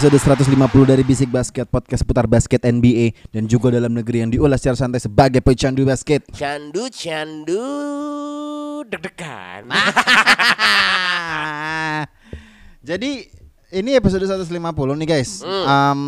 Episode 150 dari Bisik Basket, podcast putar basket NBA dan juga dalam negeri yang diolah secara santai sebagai pecandu basket. Candu candu deg-degan. Jadi ini episode 150 nih guys. Hmm. Em,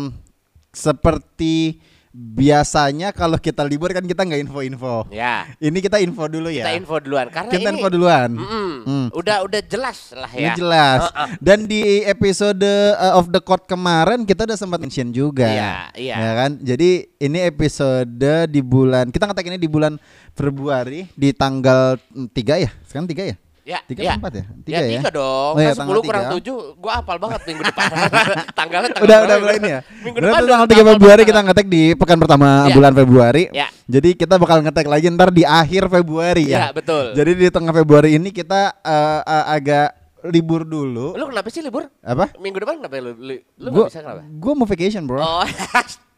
seperti biasanya kalau kita libur kan kita nggak info-info. ya, Ini kita info dulu ya. kita info duluan karena Kita ini info duluan. Mm-mm. Hmm. udah udah jelas lah Ini ya. jelas. Uh-uh. Dan di episode uh, of the court kemarin kita udah sempat mention juga. Iya, iya. Ya kan? Jadi ini episode di bulan kita ngetek ini di bulan Februari di tanggal 3 ya? Sekarang 3 ya? Ya, Tiga ya. empat ya? Tiga ya, ya? tiga dong. Oh, iya, kan tanggal 10 kurang. 7 gua hafal banget minggu depan. Tanggalnya tanggal udah udah mulai ini ya. Minggu depan tanggal udah 3 hafal Februari kita ngetek di pekan pertama Ya. bulan Februari. Ya. Jadi kita bakal ngetek lagi ntar di akhir Februari ya. Ya, betul. Jadi di tengah Februari ini kita eh, eh, agak libur dulu. Lu kenapa sih libur? Apa? Minggu depan kenapa lu? Lu, lu Gua nggak bisa kenapa? gua mau vacation, bro. Oh,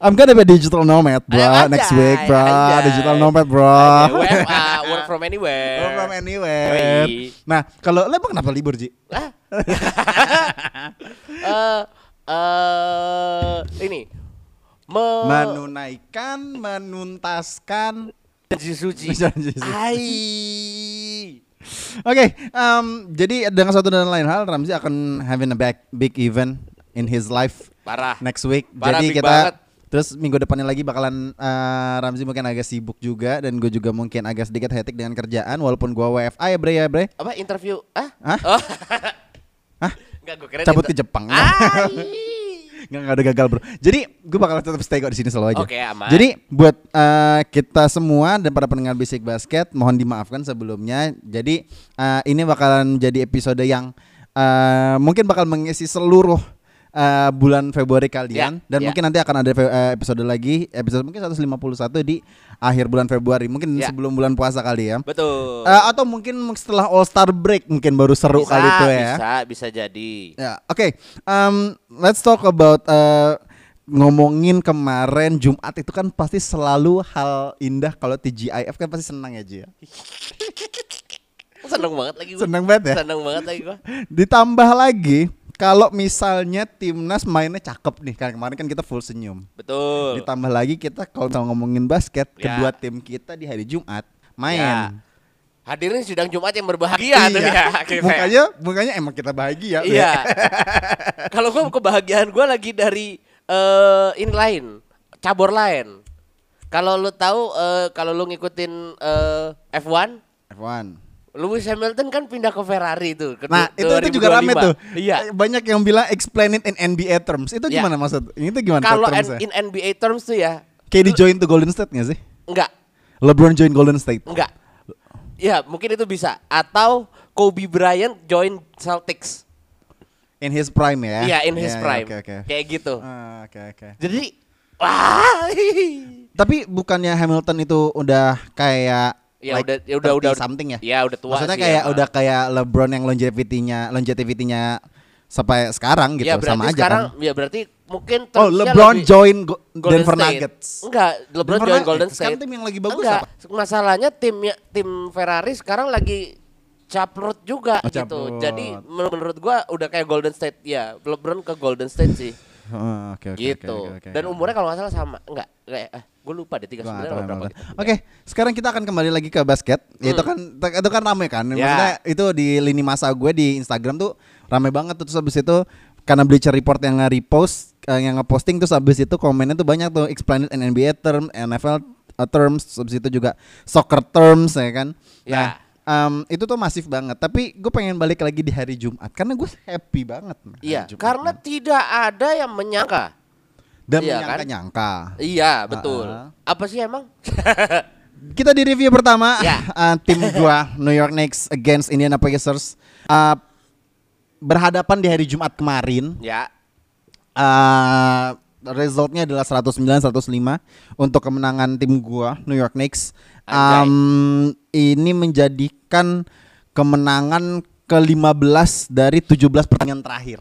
I'm gonna be a digital nomad, bro. Anjay, Next week, bro. anjay. Digital nomad, bro. Oke, WFA, work from anywhere. Work from anywhere. Yoi. Nah, kalau lo emang kenapa libur, Ji? Ah. Eh, eh, ini me Menunaikan, menuntaskan janji suci. janji suci. Ai. Oke, em, jadi dengan satu dan lain hal, Ramzi akan having a back, big event in his life Parah. next week. Parah, jadi kita banget. terus minggu depannya lagi bakalan eh, Ramzi mungkin agak sibuk juga dan gue juga mungkin agak sedikit hectic dengan kerjaan walaupun gue WFA ya Bre ya Bre. Apa interview? Ah? Hah? Oh. Hah? Enggak, gue kira Cabut ke Jepang. Ai. Nggak, nggak ada gagal bro. Jadi gue bakal tetap stay kok di sini selalu aja. Oke, aman. Jadi buat eh, kita semua dan para pendengar Basic Basket, mohon dimaafkan sebelumnya. Jadi eh, ini bakalan jadi episode yang eh, mungkin bakal mengisi seluruh eh, bulan Februari kalian Ya, dan ya. mungkin nanti akan ada eh, episode lagi, episode mungkin 151 di akhir bulan Februari, mungkin Ya. sebelum bulan puasa kali ya. Betul. Eh, atau mungkin setelah All Star break mungkin baru seru bisa, kali itu ya. Bisa, bisa jadi. Ya, oke. Um, let's talk about uh, ngomongin kemarin Jumat itu kan pasti selalu hal indah kalau TGIF kan pasti senang ya Ji ya. Seneng banget lagi gue. Senang banget ya. Seneng banget lagi gue. Ditambah lagi kalau misalnya timnas mainnya cakep nih kan kemarin kan kita full senyum. Betul. Ditambah lagi kita kalau ngomongin basket Ya. kedua tim kita di hari Jumat main. Ya. Hadirin sidang Jumat yang berbahagia tuh ya. akhirnya. Mukanya mukanya emang kita bahagia. Iya. Kalau gue kebahagiaan gue lagi dari eh ini lain, cabur lain. Kalau lu tahu eh, kalau lu ngikutin eh, F1, F1. Lewis Hamilton kan pindah ke Ferrari tuh. Ke Nah, itu itu juga 2025. rame tuh. Iya. Banyak yang bilang explain it in NBA terms. Itu Ya. gimana maksud? Itu gimana Kalau in NBA terms tuh ya, KD join to Golden State gak sih? enggak, LeBron join Golden State. enggak. Ya, mungkin itu bisa atau Kobe Bryant join Celtics. In his prime ya? Iya, in his Iya, iya, prime. Oke oke. Kayak gitu. Ah, Oke oke. Jadi wah. Tapi bukannya Hamilton itu udah kayak Ya like udah ya udah 30 udah something ya? Ya udah tua Maksudnya sih kayak emang. udah kayak LeBron yang longevity-nya longevity-nya sampai sekarang gitu ya sama aja sekarang kan. ya berarti mungkin Oh, LeBron lebih- join Go- Golden Denver State. Nuggets. Enggak, LeBron Denver join. Golden Sekarang State. tim yang lagi bagus Enggak, apa? masalahnya timnya tim Ferrari sekarang lagi caprut juga Oh, gitu. caprut. Jadi menur- menurut gua udah kayak Golden State ya. LeBron ke Golden State sih. Oh, Oke oke oke, gitu. oke, oke. Dan umurnya kalau nggak salah sama. Enggak, enggak eh gue lupa deh 39 Gua nggak tahu atau berapa gitu. Oke, sekarang kita akan kembali lagi ke basket. Itu kan itu kan rame kan. Ya. Maksudnya itu di lini masa gue di Instagram tuh rame banget terus habis itu karena Bleacher Report yang nge-repost eh, yang nge-posting terus habis itu komennya tuh banyak tuh explain it in NBA term, NFL uh, terms, habis itu juga soccer terms ya kan. Ya. Nah, em, itu tuh masif banget. Tapi gue pengen balik lagi di hari Jumat karena gue happy banget. Iya, Jumat, karena tidak ada yang menyangka. dan iya kan? menyangka-nyangka. Iya, betul. Ah. Apa sih emang? Kita di review pertama Ya. uh, tim gua New York Knicks against Indiana Pacers uh, berhadapan di hari Jumat kemarin. ya. Uh, resultnya adalah 109-105 untuk kemenangan tim gua New York Knicks. Um, ini menjadikan kemenangan ke-15 dari 17 pertandingan terakhir.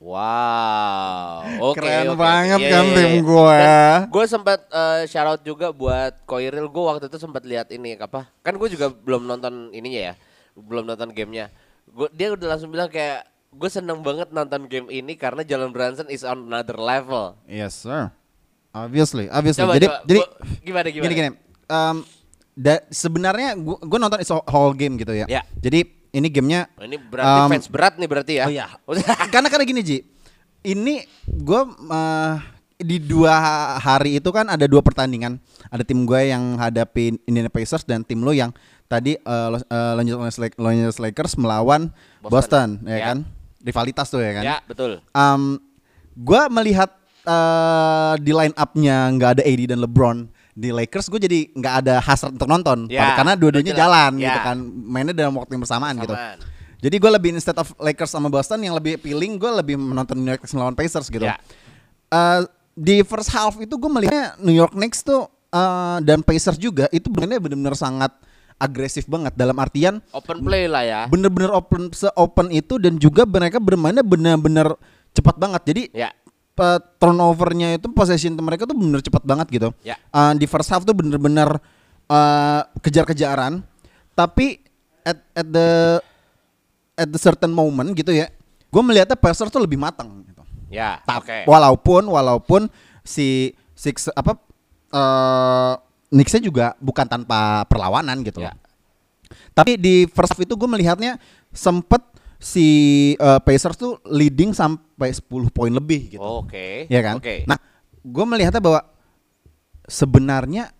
Wow, oke Keren oke. banget Iya, kan iya, tim iya. gua. Dan Gue sempat eh, shout out juga buat Koiril. Gue waktu itu sempat lihat ini apa? Kan gue juga belum nonton ininya ya, belum nonton gamenya. Gua, dia udah langsung bilang kayak gue seneng banget nonton game ini karena Jalen Brunson is on another level. Yes, sir. Obviously, obviously. Coba, jadi coba. jadi Gua- gimana gimana? gini gini. Um, da- sebenarnya gua nonton it's a whole game gitu ya. Ya. Jadi ini gamenya Oh, ini berarti um, fans berat nih berarti ya. Oh iya. karena karena gini Ji. Ini gue di dua hari itu kan ada dua pertandingan. Ada tim gue yang hadapi Indiana Pacers dan tim lo yang tadi uh, Los uh, Los Angeles Lakers melawan Boston, Boston. ya, Ya. kan? Rivalitas tuh ya kan. Ya betul. Um, gue melihat uh, di line up-nya nggak ada AD dan LeBron di Lakers, gue jadi nggak ada hasrat untuk nonton Ya, karena dua-duanya jalan Ya. gitu kan, mainnya dalam waktu yang bersamaan, gitu. Jadi gue lebih instead of Lakers sama Boston yang lebih feeling gue lebih menonton New York Knicks melawan Pacers gitu. Ya. Uh, di first half itu gue melihatnya New York Knicks tuh uh, dan Pacers juga itu benar benar sangat agresif banget dalam artian Open play lah ya. bener-bener open se-open itu dan juga mereka bermainnya bener-bener cepat banget. Jadi Ya. pe- turnovernya itu possession mereka tuh bener cepat banget gitu. Ya. Uh, di first half tuh bener-bener uh, kejar-kejaran, tapi at at the at the certain moment gitu ya, gue melihatnya Pacers tuh lebih matang. Gitu. Ya. Oke. Walaupun walaupun si six apa uh, Knicks-nya juga bukan tanpa perlawanan gitu. Ya. loh. Tapi di first half itu gue melihatnya sempet si uh, Pacers tuh leading sampai 10 poin lebih gitu. Oke. Ya kan? Oke. Nah, gue melihatnya bahwa sebenarnya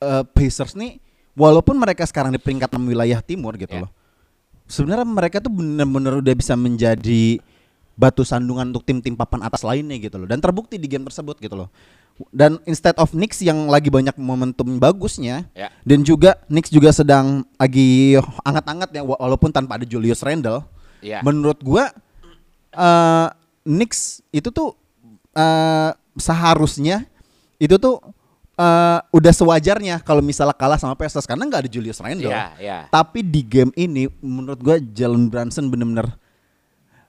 uh, Pacers nih walaupun mereka sekarang di peringkat 6 wilayah timur gitu Ya. loh. Sebenarnya mereka tuh bener-bener udah bisa menjadi batu sandungan untuk tim-tim papan atas lainnya gitu loh. Dan terbukti di game tersebut gitu loh. Dan instead of Knicks yang lagi banyak momentum bagusnya Ya. dan juga Knicks juga sedang lagi anget-anget ya wa- walaupun tanpa ada Julius Randle. Ya. Menurut gua eh Knicks itu tuh eh seharusnya itu tuh eh udah sewajarnya kalau misalnya kalah sama Pacers karena nggak ada Julius Randle. Ya, ya. Tapi di game ini menurut gua Jalen Brunson bener-bener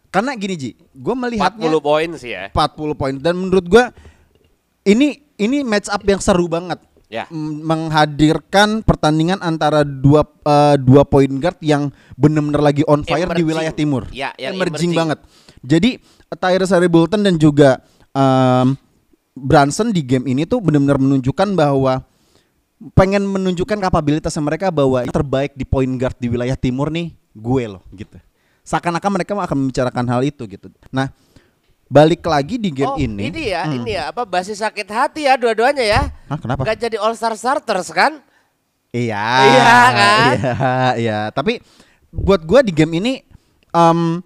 karena gini Ji, gua melihatnya 40 poin sih ya. 40 poin dan menurut gua ini ini match up yang seru banget. Ya. Menghadirkan pertandingan antara dua eh, dua point guard yang benar-benar lagi on fire di Emerging. wilayah timur. Ya, yang emerging, emerging. banget. Jadi Tyrese Haliburton dan juga em, Brunson di game ini tuh benar-benar menunjukkan bahwa pengen menunjukkan kapabilitasnya mereka bahwa terbaik di point guard di wilayah timur nih gue loh gitu. Seakan-akan mereka akan membicarakan hal itu gitu. Nah, balik lagi di game oh, ini. ini ya, Hmm. ini ya apa basis sakit hati ya dua-duanya ya. Hah, kenapa? Gak jadi All Star starters kan? Iya. Iya, kan? Iya, iya. Tapi buat gua di game ini em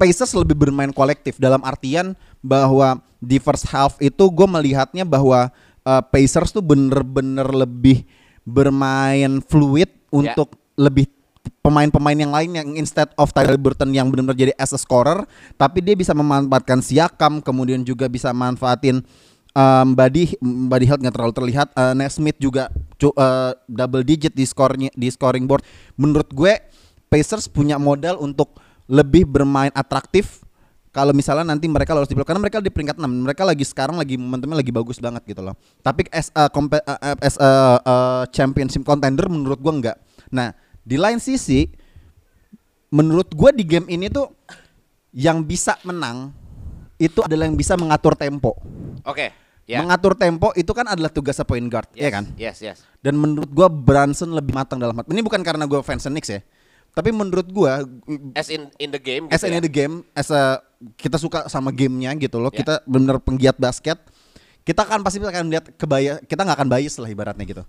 Pacers lebih bermain kolektif dalam artian bahwa di first half itu gue melihatnya bahwa eh, Pacers tuh bener-bener lebih bermain fluid untuk lebih pemain-pemain yang lain yang instead of Tyler Burton yang benar-benar jadi as a scorer tapi dia bisa memanfaatkan Siakam kemudian juga bisa manfaatin um, Buddy Buddy Hield nggak terlalu terlihat uh, Nesmith juga uh, double digit di skornya di scoring board. Menurut gue Pacers punya modal untuk lebih bermain atraktif kalau misalnya nanti mereka lolos di playoff. Karena mereka di peringkat 6 mereka lagi sekarang lagi momentumnya lagi bagus banget gitu loh. Tapi as a, uh, as a, uh, championship contender menurut gua enggak nah di lain sisi menurut gua di game ini tuh yang bisa menang itu adalah yang bisa mengatur tempo Oke. Ya. mengatur tempo itu kan adalah tugasnya point guard yes, ya kan Yes, yes. dan menurut gua Brunson lebih matang dalam ini bukan karena gua fans Knicks ya tapi menurut gua As in in the game as gitu in ya. the game as a kita suka sama gamenya gitu loh Ya. kita benar penggiat basket kita kan pasti akan lihat kebaya kita nggak akan bias lah ibaratnya gitu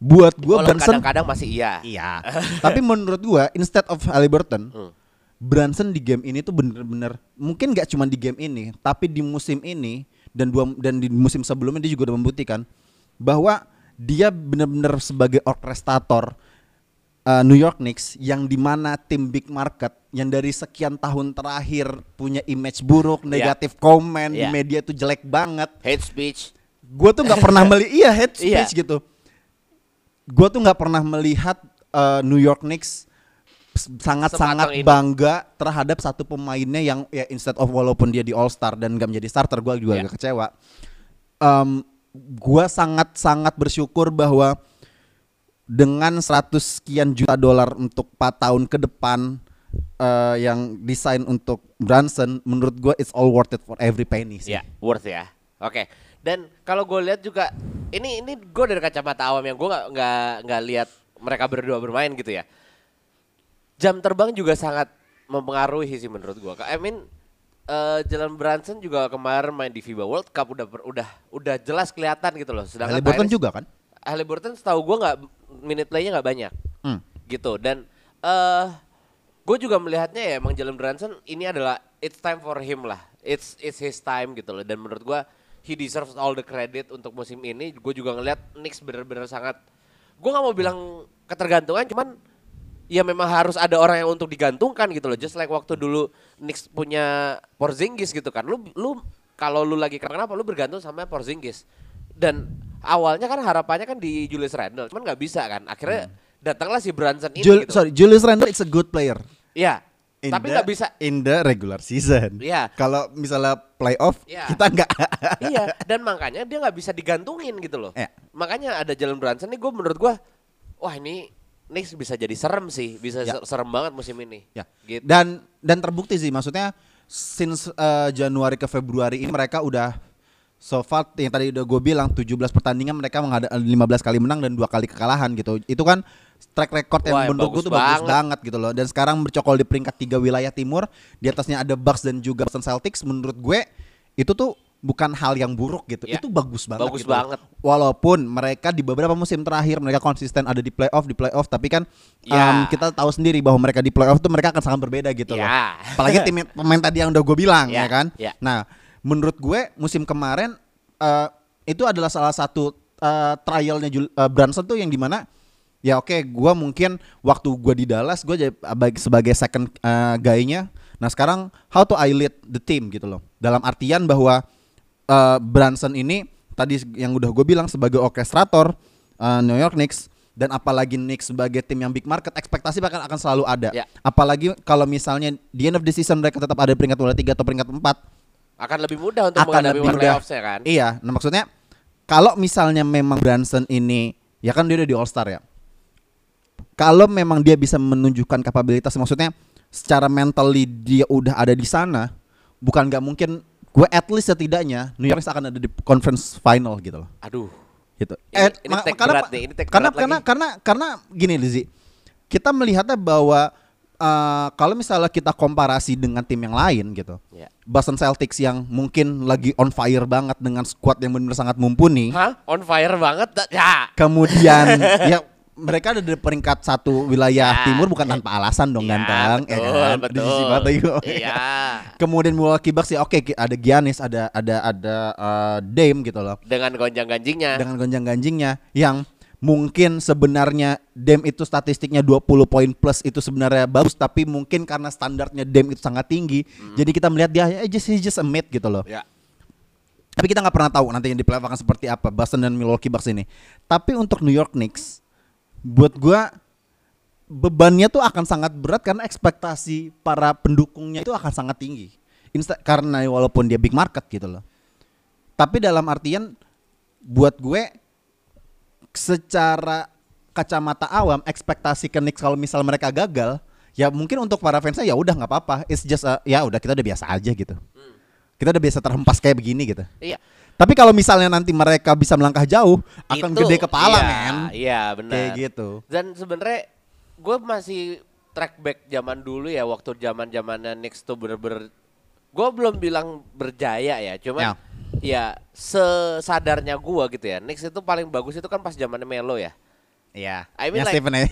buat gua Walau Brunson kadang-kadang masih iya. iya tapi menurut gua instead of Halliburton Hmm. Brunson di game ini tuh bener-bener mungkin nggak cuma di game ini tapi di musim ini dan dua dan di musim sebelumnya dia juga udah membuktikan bahwa dia bener-bener sebagai orkestrator uh, New York Knicks yang di mana tim big market yang dari sekian tahun terakhir punya image buruk, Iya. negatif komen di Iya. media tuh jelek banget. Hate speech. Gue tuh nggak pernah melihat iya head Iya. speech gitu. Gue tuh nggak pernah melihat uh, New York Knicks sangat-sangat bangga terhadap satu pemainnya yang ya instead of walaupun dia di All Star dan gak menjadi starter gue juga Iya. agak kecewa. Um, gue sangat-sangat bersyukur bahwa dengan 100 sekian juta dolar untuk 4 tahun ke depan eh, yang desain untuk Brunson menurut gue it's all worth it for every penny sih. Ya, worth ya. Oke. Dan kalau gue lihat juga ini ini gue dari kacamata awam yang gue nggak nggak nggak lihat mereka berdua bermain gitu ya. Jam terbang juga sangat mempengaruhi sih menurut gue. I mean eh Jalen Brunson juga kemarin main di FIBA World Cup udah udah udah jelas kelihatan gitu loh. Sedangkan Halliburton Tyrese- juga kan? Halliburton setahu gue nggak minute play-nya nggak banyak Hmm. gitu dan eh gue juga melihatnya ya emang Jalen Brunson ini adalah it's time for him lah it's it's his time gitu loh dan menurut gue he deserves all the credit untuk musim ini. Gue juga ngelihat Knicks bener-bener sangat gue nggak mau bilang ketergantungan cuman ya memang harus ada orang yang untuk digantungkan gitu loh. Just like waktu dulu Knicks punya Porzingis gitu kan. Lu lu kalau lu lagi kenapa lu bergantung sama Porzingis? Dan awalnya kan harapannya kan di Julius Randle cuman nggak bisa kan. Akhirnya datanglah si Brunson ini Jul- gitu. Sorry, Julius Randle it's a good player. Iya. In Tapi nggak bisa. in the regular season. Iya. Kalau misalnya playoff Iya. kita nggak. iya. Dan makanya dia nggak bisa digantungin gitu loh. Iya. Makanya ada Jalen Brunson nih gue menurut gue, wah ini Knicks bisa jadi serem sih, bisa Ya. ser- serem banget musim ini. Ya. Gitu. Dan dan terbukti sih maksudnya since uh, Januari ke Februari ini mereka udah so far yang tadi udah gue bilang 17 pertandingan mereka menghadap 15 kali menang dan dua kali kekalahan gitu. Itu kan track record yang Wah, menurut gue tuh bagus banget. banget gitu loh. Dan sekarang bercokol di peringkat tiga wilayah timur, di atasnya ada Bucks dan juga Boston Celtics menurut gue itu tuh bukan hal yang buruk gitu. Ya. Itu bagus banget Bagus gitu loh. banget. Walaupun mereka di beberapa musim terakhir mereka konsisten ada di playoff di playoff tapi kan Ya. em, kita tahu sendiri bahwa mereka di playoff tuh mereka akan sangat berbeda gitu loh. Ya. Apalagi tim pemain tadi yang udah gue bilang ya, Ya, kan. ya. Nah, menurut gue musim kemarin eh, itu adalah salah satu eh, trialnya Jul- eh, Brunson tuh yang di mana ya oke gue mungkin waktu gue di Dallas gue sebagai second eh, guy-nya. Nah sekarang how to I lead the team gitu loh. Dalam artian bahwa eh, Brunson ini tadi yang udah gue bilang sebagai orkestrator eh, New York Knicks dan apalagi Knicks sebagai tim yang big market ekspektasi bahkan akan selalu ada. Ya. Apalagi kalau misalnya di end of the season mereka tetap ada peringkat bola 3 atau peringkat 4 Akan lebih mudah untuk akan menghadapi lebih mudah. playoffs ya kan. Iya, nah maksudnya kalau misalnya memang Brunson ini ya kan dia udah di All Star ya. Kalau memang dia bisa menunjukkan kapabilitas maksudnya secara mentally dia udah ada di sana, bukan nggak mungkin gue at least setidaknya New York akan ada di conference final gitu loh. Aduh. Gitu. Ini- ini take berat nih, ini karena karena lagi. karena karena gini Lizzy. Kita melihatnya bahwa eh, kalau misalnya kita komparasi dengan tim yang lain gitu. Ya. Boston Celtics yang mungkin lagi on fire banget dengan squad yang benar sangat mumpuni. Hah? On fire banget? Ya. Kemudian ya mereka ada di peringkat satu wilayah Ya, timur bukan ya. tanpa alasan dong Ya, ganteng ya betul, kan? betul. Di sisi mata. Iya. Kemudian Milwaukee Bucks ya oke ki- ada Giannis, ada ada ada eh, Dame gitu loh. Dengan gonjang-ganjingnya. Dengan gonjang-ganjingnya yang mungkin sebenarnya Dame itu statistiknya 20 poin plus itu sebenarnya bagus tapi mungkin karena standarnya Dame itu sangat tinggi. Jadi kita melihat dia ya just he's just a mid gitu loh. Ya. Tapi kita nggak pernah tahu nanti yang di playoff akan seperti apa Boston dan Milwaukee Bucks ini. Tapi untuk New York Knicks, buat gua bebannya tuh akan sangat berat karena ekspektasi para pendukungnya itu akan sangat tinggi. Insta karena walaupun dia big market gitu loh. Tapi dalam artian buat gue secara kacamata awam ekspektasi ke Knicks kalau misal mereka gagal, ya mungkin untuk para fansnya ya udah nggak apa-apa. It's just a- ya udah kita udah biasa aja gitu. Kita udah biasa terhempas kayak begini gitu. Iya. Tapi kalau misalnya nanti mereka bisa melangkah jauh, akan Itu, gede kepala, iya, men. Iya, benar. Kayak gitu. Dan sebenarnya gue masih track back zaman dulu ya waktu zaman zamannya Knicks tuh bener-bener gue belum bilang berjaya ya, cuman ya, sesadarnya gue gitu ya. Knicks itu paling bagus itu kan pas zamannya Melo ya. Iya. I mean ya like- Stephen. Ya.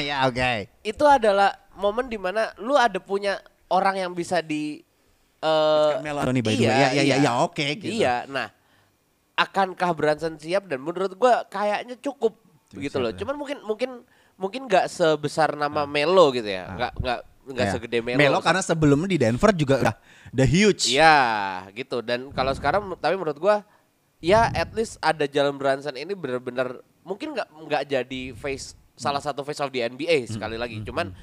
ya oke. Itu adalah momen di mana lu ada punya orang yang bisa di eh Melo by way. Ya, ya, ya, ya, oke, gitu. Iya, nah akankah Brunson siap dan menurut gua kayaknya cukup gitu loh. siap ya. Cuman mungkin mungkin mungkin nggak sebesar nama Melo gitu ya. Nggak nggak nggak Ya. segede Melo. Melo karena sebelumnya di Denver juga udah, udah huge. Iya, gitu. Dan kalau sekarang tapi menurut gua ya at least ada Jalen Brunson ini benar-benar mungkin nggak nggak jadi face salah satu face of the NBA sekali lagi. Cuman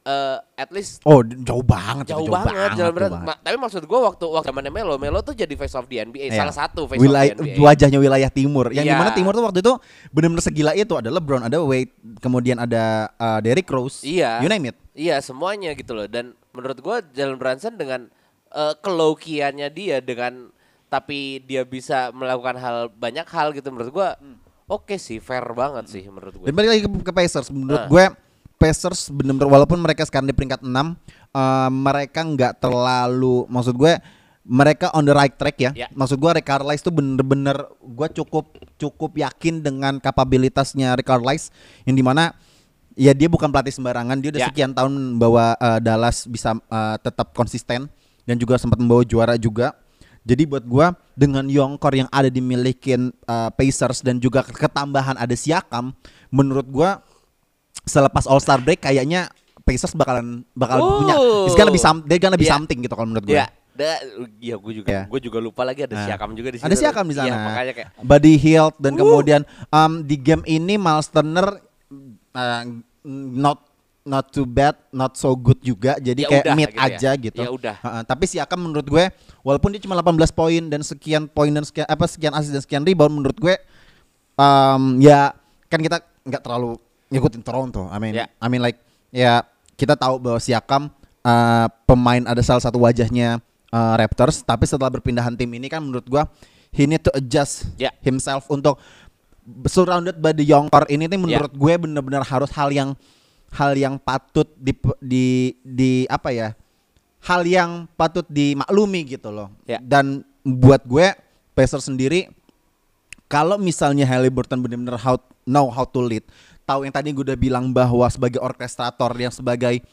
eh, at least Oh, jauh banget jauh, banget, jalan jauh berat. banget. Ma- tapi maksud gue waktu waktu zamannya Melo, Melo tuh jadi face of the NBA, Iya. salah satu face wilayah of the NBA. wajahnya wilayah timur yang Iya. di mana timur tuh waktu itu benar-benar segila itu ada LeBron ada Wade kemudian ada uh, Derrick Rose Iya. you name it Iya semuanya gitu loh dan menurut gua Jalen Brunson dengan uh, kelokiannya dia dengan tapi dia bisa melakukan hal banyak hal gitu menurut gua oke sih fair banget sih menurut gua. dan balik lagi ke, ke Pacers menurut Ah. gue Pacers benar-benar walaupun mereka sekarang di peringkat 6 uh, mereka nggak terlalu maksud gue mereka on the right track ya. Ya. Maksud gue Rick Carlisle tuh bener-bener gue cukup cukup yakin dengan kapabilitasnya Rick Carlisle yang di mana ya dia bukan pelatih sembarangan dia udah Ya. sekian tahun bawa uh, Dallas bisa uh, tetap konsisten dan juga sempat membawa juara juga. Jadi buat gua dengan young core yang ada dimilikin uh, Pacers dan juga ketambahan ada Siakam, menurut gua selepas All Star break kayaknya Pacers bakalan bakal Oh. punya it's gonna be some, they're gonna be Iya. something gitu kalau menurut gua. Ya, da, ya gue juga Ya. gue juga lupa lagi ada Nah, Siakam juga di situ. Ada Siakam di sana. Iya, makanya kayak Buddy Hield dan Uh. kemudian um, di game ini Miles Turner uh, not not too bad, not so good juga. Jadi Ya kayak udah mid gitu ya. aja gitu. Ya udah. Uh-uh. tapi Siakam menurut gue walaupun dia cuma 18 poin dan sekian poin dan sekian apa sekian assist dan sekian rebound menurut gue um, ya kan kita nggak terlalu ngikutin Toronto. I mean, Ya. I mean like ya kita tahu bahwa Siakam uh, pemain ada salah satu wajahnya uh, Raptors, tapi setelah berpindahan tim ini kan menurut gua he need to adjust Ya. himself untuk surrounded by the young core ini nih menurut gue benar-benar harus hal yang hal yang patut di di di apa ya? Hal yang patut dimaklumi gitu loh. Ya. Dan buat gue Pacers sendiri kalau misalnya Halliburton benar-benar how know how to lead, tahu yang tadi gue udah bilang bahwa sebagai orkestrator yang sebagai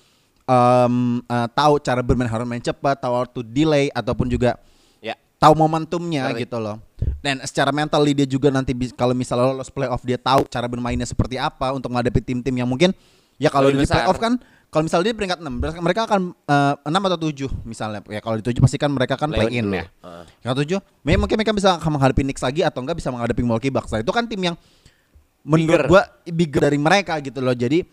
em, eh, tahu cara bermain harus main cepat, tahu how to delay ataupun juga ya tahu momentumnya Correct. gitu loh. Dan secara mental dia juga nanti kalau misalnya lolos playoff dia tahu cara bermainnya seperti apa untuk menghadapi tim-tim yang mungkin ya kalau di playoff kan kalau misalnya dia peringkat 6 berarti mereka akan eh, 6 atau 7 misalnya. Ya kalau di 7 pasti kan mereka kan play Play-in in ya. Heeh. Yang tujuh, memang mungkin mereka bisa menghadapi Knicks lagi atau enggak bisa menghadapi Milwaukee Bucks. Nah, itu kan tim yang menurut Bigger. gua bigger dari mereka gitu loh. Jadi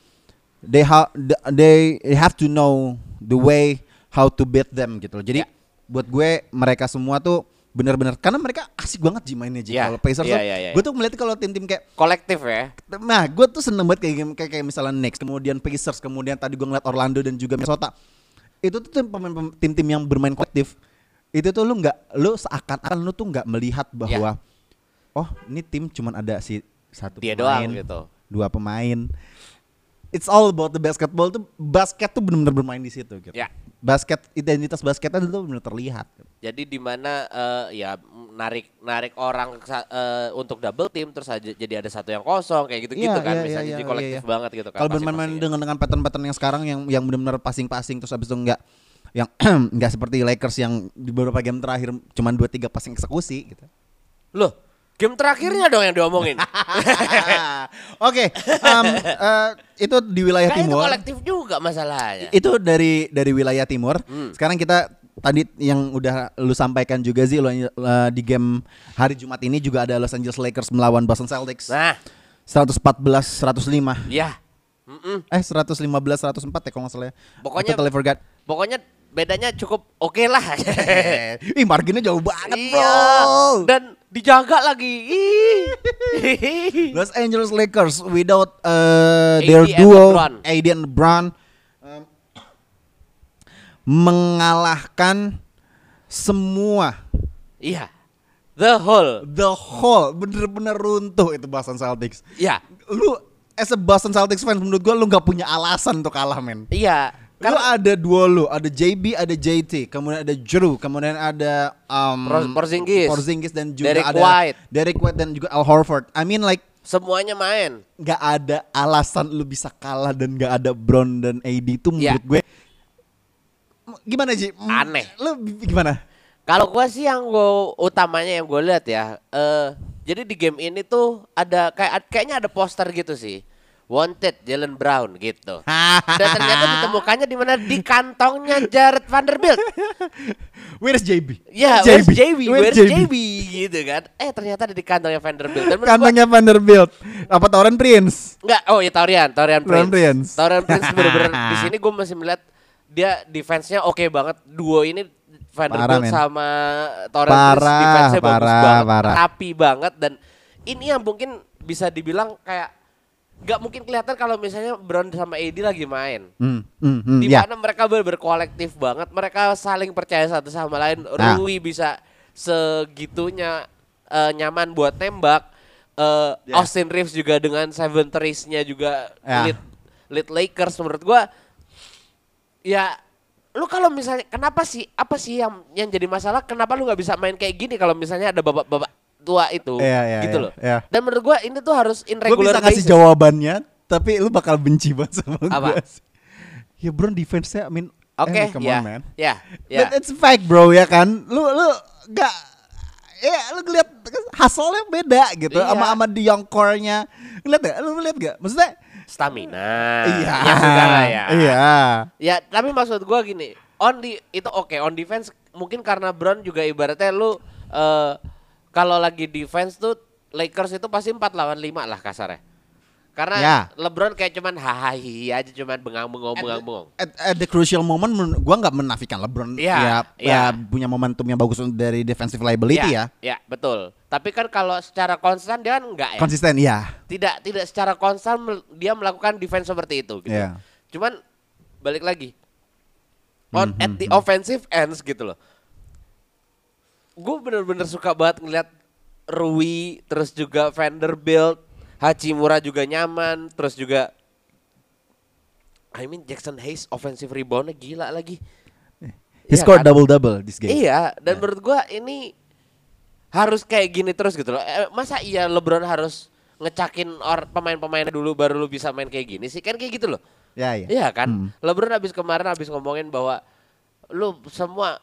they have they have to know the way how to beat them gitu loh. Jadi Ya. buat gue mereka semua tuh benar-benar karena mereka asik banget Ji mainnya Ji. Ya. Kalau Pacers Ya, tuh, ya, ya, gue tuh melihat kalau tim-tim kayak kolektif ya. Nah, gue tuh seneng banget kayak, game- kayak kayak misalnya Knicks, kemudian Pacers, kemudian tadi gue ngeliat Orlando dan juga Minnesota. Itu tuh tim-tim yang bermain kolektif. Itu tuh lu nggak, lu seakan-akan lu tuh nggak melihat bahwa, oh ini tim cuman ada si satu Dia pemain, doang gitu. dua pemain. It's all about the basketball tuh basket tuh benar-benar bermain di situ gitu. Ya. Basket identitas basketnya itu benar terlihat. Jadi di mana eh, ya narik narik orang eh, untuk double team terus aja jadi ada satu yang kosong kayak gitu-gitu Iya, kan iya, bisa iya, jadi iya, kolektif iya. banget gitu kan. Kalau bermain-main masing-masing. dengan dengan pattern-pattern yang sekarang yang yang benar-benar passing-passing terus habis itu enggak yang enggak seperti Lakers yang di beberapa game terakhir cuman 2 3 passing eksekusi gitu. Loh, game terakhirnya dong yang diomongin. Oke, em, eh, itu di wilayah Kayak itu timur. kolektif juga masalahnya. Itu dari dari wilayah timur. Hmm. Sekarang kita tadi yang udah lu sampaikan juga sih lu, eh, di game hari Jumat ini juga ada Los Angeles Lakers melawan Boston Celtics. Nah, 114 105. ya. Mm-mm. Eh 115 104 ya kalau nggak salah ya. Pokoknya- I totally forgot. Pokoknya bedanya cukup oke lah. Ih marginnya jauh banget iya. bro. Dan dijaga lagi. Los Angeles Lakers without uh, AD their duo. AD and um, mengalahkan semua iya. The whole. the whole bener-bener runtuh itu Boston Celtics. Iya. Lu as a Boston Celtics fans menurut gua lu nggak punya alasan untuk kalah men. Iya. Lu ada duo lu, ada JB, ada JT, kemudian ada Drew, kemudian ada um, Por- Porzingis. Porzingis dan juga Derek ada White. Derek White dan juga Al Horford. I mean like semuanya main. nggak ada alasan lu bisa kalah dan nggak ada Brown dan AD itu Iya. menurut gue M- gimana sih? M- Aneh. Lu gimana? Kalau gua sih yang gua utamanya yang gue lihat ya, eh jadi di game ini tuh ada kayak kayaknya ada poster gitu sih. wanted Jalen Brown gitu. Dan ternyata ditemukannya di mana di kantongnya Jared Vanderbilt. Where's JB? Ya, where's JB? Where's JB? gitu kan. Eh ternyata ada di kantongnya Vanderbilt. Dan menurut gua- Kantongnya Vanderbilt. Apa Tauren Prince? Enggak, oh ya Taurian, Taurian Taurian Prince. Prince. Taurian Prince bener-bener di sini gue masih melihat dia defense-nya oke banget. Duo ini Vanderbilt sama Parah, defense-nya bagus parah, banget, parah. rapi banget dan ini yang mungkin bisa dibilang kayak nggak mungkin kelihatan kalau misalnya Brown sama AD lagi main. Hmm, hmm, hmm, Di ya. mana mereka bener kolektif banget, mereka saling percaya satu sama lain. Nah. Rui bisa segitunya eh, nyaman buat tembak. Eh, Ya. Austin Reeves juga dengan seven threes-nya juga Ya. lead, lead Lakers menurut gua. Ya, lu kalau misalnya kenapa sih apa sih yang yang jadi masalah? Kenapa lu nggak bisa main kayak gini kalau misalnya ada bapak-bapak tua itu, Iya, iya, gitu iya, loh. iya. Dan menurut gua ini tuh harus in regular bisa ngasih basis. jawabannya, tapi lu bakal benci banget sama Apa? gue. Ya bro, defense-nya, I mean, Oke, eh, come ya, on, man. ya, ya. But it's fact bro ya kan. Lu lu gak ya lu ngeliat hasilnya beda gitu Iya. sama sama di young core-nya. Ngeliat gak? Lu lihat gak? Maksudnya Stamina. iya. Ya sudah lah ya. Iya. Ya, tapi maksud gua gini, on di itu oke, on defense mungkin karena Brown juga ibaratnya lu eh kalau lagi defense tuh Lakers itu pasti 4 lawan 5 lah kasarnya. Karena Ya. LeBron kayak cuman hahaha aja cuman bengang-bengong bengang-bengong. At, at the crucial moment men- gua nggak menafikan LeBron Iya, ya, iya. ya punya momentum yang bagus dari defensive liability ya. Ya, betul. Tapi kan kalau secara konstan dia kan enggak ya. Konsisten ya. tidak tidak secara konstan dia melakukan defense seperti itu gitu. Iya. Cuman balik lagi on Hmm, at the offensive ends gitu loh. Gue bener-bener suka banget ngeliat Rui terus juga Vanderbilt, Hachimura juga nyaman, terus juga I mean Jackson Hayes offensive reboundnya gila lagi. He Iya scored kan? double double this game. Iya, dan menurut gua ini harus kayak gini terus gitu loh. Eh, masa iya LeBron harus ngecakin or pemain-pemainnya dulu baru lu bisa main kayak gini sih? Kan kayak gitu loh. Ya ya. Iya kan? Hmm. LeBron habis kemarin habis ngomongin bahwa lu semua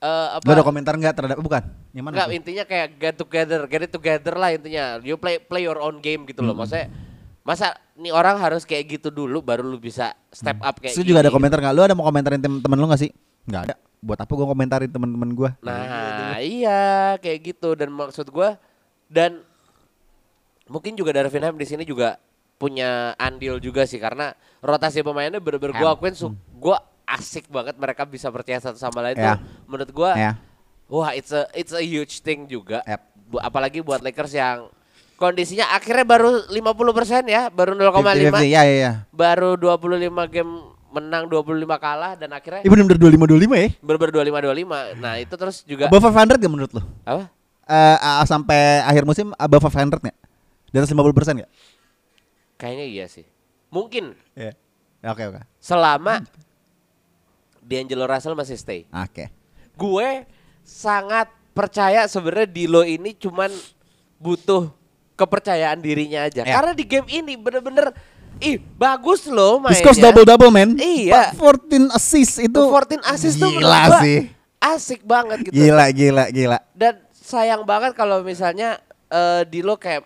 eh, apa Lu ada komentar nggak terhadap bukan? Yang mana? Enggak, tuh? intinya kayak get together, get it together lah intinya. You play play your own game gitu Hmm. loh. Maksudnya masa nih orang harus kayak gitu dulu baru lu bisa step up kayak gini. juga ada komentar nggak? Lu ada mau komentarin tem temen lu nggak sih? Nggak ada. Buat apa gua komentarin temen-temen gua? Nah, iya kayak gitu dan maksud gua dan mungkin juga Darvin Ham di sini juga punya andil juga sih karena rotasi pemainnya bener-bener Ham. akuin su- gua asik banget mereka bisa percaya satu sama lain Ya. tuh menurut gua Ya. wah it's a it's a huge thing juga Yep. Bu- apalagi buat Lakers yang kondisinya akhirnya baru 50% ya baru 0,5 50-50, Ya ya ya. baru 25 game menang 25 kalah dan akhirnya Ibu bener 25 25 ya. bener 25 25 nah itu terus juga Above 500 gak menurut lu? apa Eh ah, sampai akhir musim above 500 nggak? Di atas 50% nggak? kayaknya iya sih mungkin Iya. Oke oke. selama D'Angelo Russell masih stay. Oke. Gue sangat percaya sebenarnya Dilo ini cuman butuh kepercayaan dirinya aja. Ya. Karena di game ini bener-bener ih bagus loh mainnya. scores double double man. Iya. Pak, 14 assist itu. 14 assist tuh gila sih. Asik banget gitu. Gila gila gila. Dan sayang banget kalau misalnya eh, Dilo kayak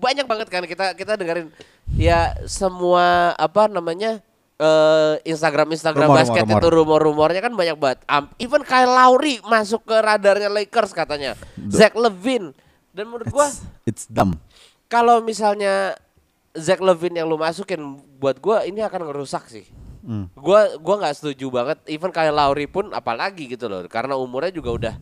banyak banget kan kita kita dengerin ya semua apa namanya eh Instagram Instagram Rumor, basket rumor, itu rumor-rumornya kan banyak banget. Am- even Kyle Lowry masuk ke radarnya Lakers katanya. Zach Levine dan menurut gua It's, it's dumb. kalau misalnya Zach Levine yang lu masukin buat gua ini akan ngerusak sih. Hmm. Gua gua nggak setuju banget. Even Kyle Lowry pun apalagi gitu loh. Karena umurnya juga udah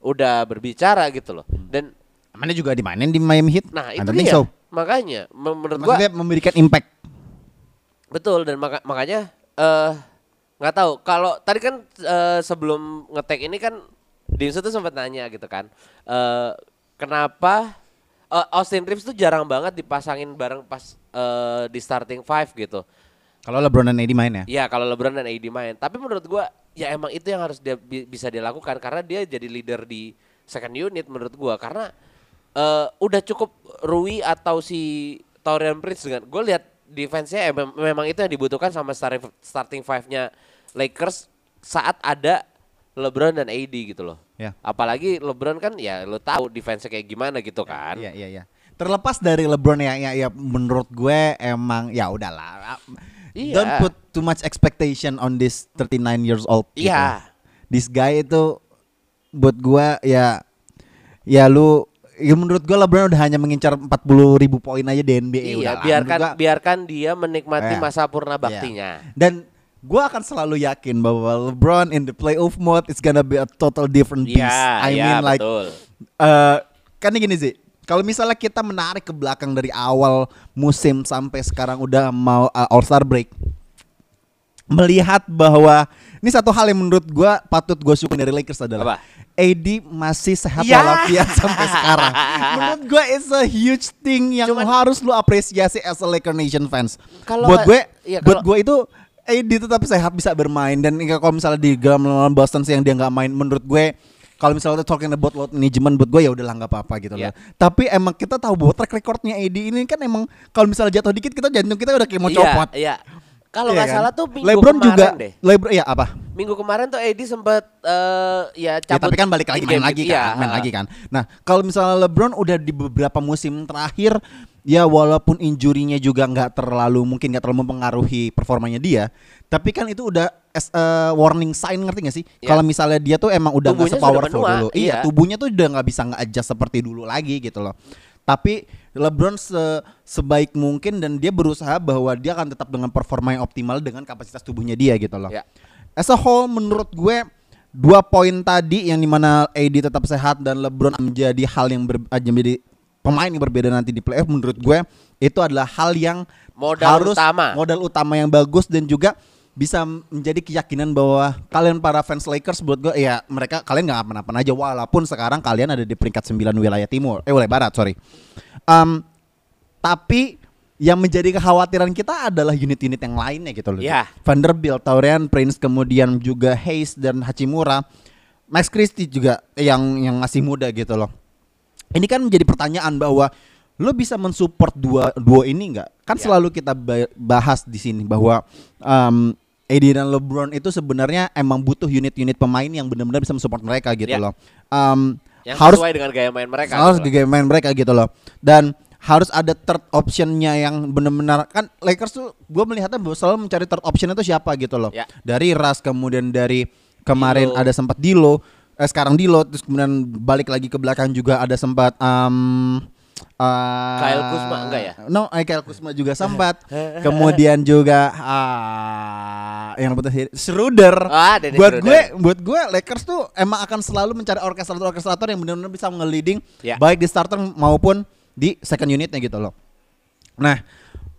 udah berbicara gitu loh. Dan Mana juga dimainin di Miami Heat. nah itu dia. so. Makanya men- menurut gua Maksudnya memberikan impact. Betul dan maka- makanya eh nggak tahu kalau tadi kan eh, sebelum ngetek ini kan Dinsu tuh sempat nanya gitu kan. eh kenapa eh, Austin Reeves tuh jarang banget dipasangin bareng pas eh, di starting five gitu. Kalau LeBron dan AD main ya. Iya kalau LeBron dan AD main. Tapi menurut gua ya emang itu yang harus dia bi- bisa dilakukan karena dia jadi leader di second unit menurut gua karena eh, udah cukup Rui atau si Taurian Prince dengan gue lihat defense-nya emang, memang itu yang dibutuhkan sama starting starting five-nya Lakers saat ada LeBron dan AD gitu loh. Ya. Apalagi LeBron kan ya lo tahu defense-nya kayak gimana gitu kan. Iya iya iya. terlepas dari LeBron ya ya, ya menurut gue emang ya udahlah. Iya. Don't put too much expectation on this 39 years old. gitu. Iya. This guy itu buat gue ya ya lu ya menurut gue LeBron udah hanya mengincar 40 ribu poin aja di NBA Iya, biarkan gua- biarkan dia menikmati Iya. masa purna baktinya. dan gue akan selalu yakin bahwa LeBron in the playoff mode is gonna be a total different beast. Iya, I iya, mean like betul. eh kan ini gini sih. Kalau misalnya kita menarik ke belakang dari awal musim sampai sekarang udah mau uh, All Star break, melihat bahwa ini satu hal yang menurut gua patut gue syukur dari Lakers adalah Apa? AD masih sehat Ya. walafiat sampai sekarang. Menurut gue it's a huge thing yang Cuman- harus lu apresiasi as a Laker Nation fans. Kalau buat gue, iya, buat gue itu AD tetap sehat bisa bermain dan kalau misalnya di game lawan Boston sih yang dia nggak main, menurut gue kalau misalnya talking about load management buat gue ya udahlah nggak apa-apa gitu loh. Iya. Tapi emang kita tahu bahwa track recordnya AD ini kan emang kalau misalnya jatuh dikit kita jantung kita udah kayak mau copot. Iya, iya. Kalau Iya nggak kan? salah tuh minggu LeBron kemarin juga deh. LeBron ya apa? Minggu kemarin tuh AD sempat eh, ya Ya, cabut. tapi kan balik lagi main lagi kan, Iya, main ha. lagi kan. Nah, kalau misalnya LeBron udah di beberapa musim terakhir ya walaupun injurinya juga nggak terlalu mungkin nggak terlalu mempengaruhi performanya dia, tapi kan itu udah as a warning sign ngerti gak sih? Iya. Kalau misalnya dia tuh emang udah nggak sepowerful dulu. Iya, iya. tubuhnya tuh udah nggak bisa nge-adjust seperti dulu lagi gitu loh. Tapi LeBron se- sebaik mungkin dan dia berusaha bahwa dia akan tetap dengan performa yang optimal dengan kapasitas tubuhnya dia gitu loh. Ya. As a whole menurut gue dua poin tadi yang di mana AD tetap sehat dan LeBron menjadi hal yang ber, aja menjadi pemain yang berbeda nanti di playoff menurut gue itu adalah hal yang Modal harus utama. modal utama yang bagus dan juga bisa menjadi keyakinan bahwa kalian para fans Lakers buat gue ya mereka kalian nggak apa-apa aja walaupun sekarang kalian ada di peringkat 9 wilayah timur eh wilayah barat sorry Em, tapi yang menjadi kekhawatiran kita adalah unit-unit yang lainnya gitu loh. Ya. Vanderbilt, Taurian Prince, kemudian juga Hayes dan Hachimura, Max Christie juga yang yang masih muda gitu loh. Ini kan menjadi pertanyaan bahwa lo bisa mensupport dua dua ini nggak? Kan Ya. selalu kita ba- bahas di sini bahwa em, AD dan LeBron itu sebenarnya emang butuh unit-unit pemain yang benar-benar bisa mensupport mereka gitu Ya. loh. Em, Yang harus sesuai dengan gaya main mereka. harus gitu gaya main mereka gitu loh dan harus ada third optionnya yang benar-benar kan Lakers tuh gue melihatnya bahwa selalu mencari third option itu siapa gitu loh Ya. dari Ras kemudian dari kemarin D'Lo. ada sempat Dilo eh, sekarang Dilo terus kemudian balik lagi ke belakang juga ada sempat um, uh, Kyle Kuzma enggak ya? No, eh, Kyle Kuzma juga sempat. Kemudian juga ah yang betul Schroeder. Ah, Dennis buat Schroeder. gue buat gue Lakers tuh emang akan selalu mencari orkestrator-orkestrator yang benar-benar bisa nge-leading Ya. baik di starter maupun di second unitnya gitu loh. Nah,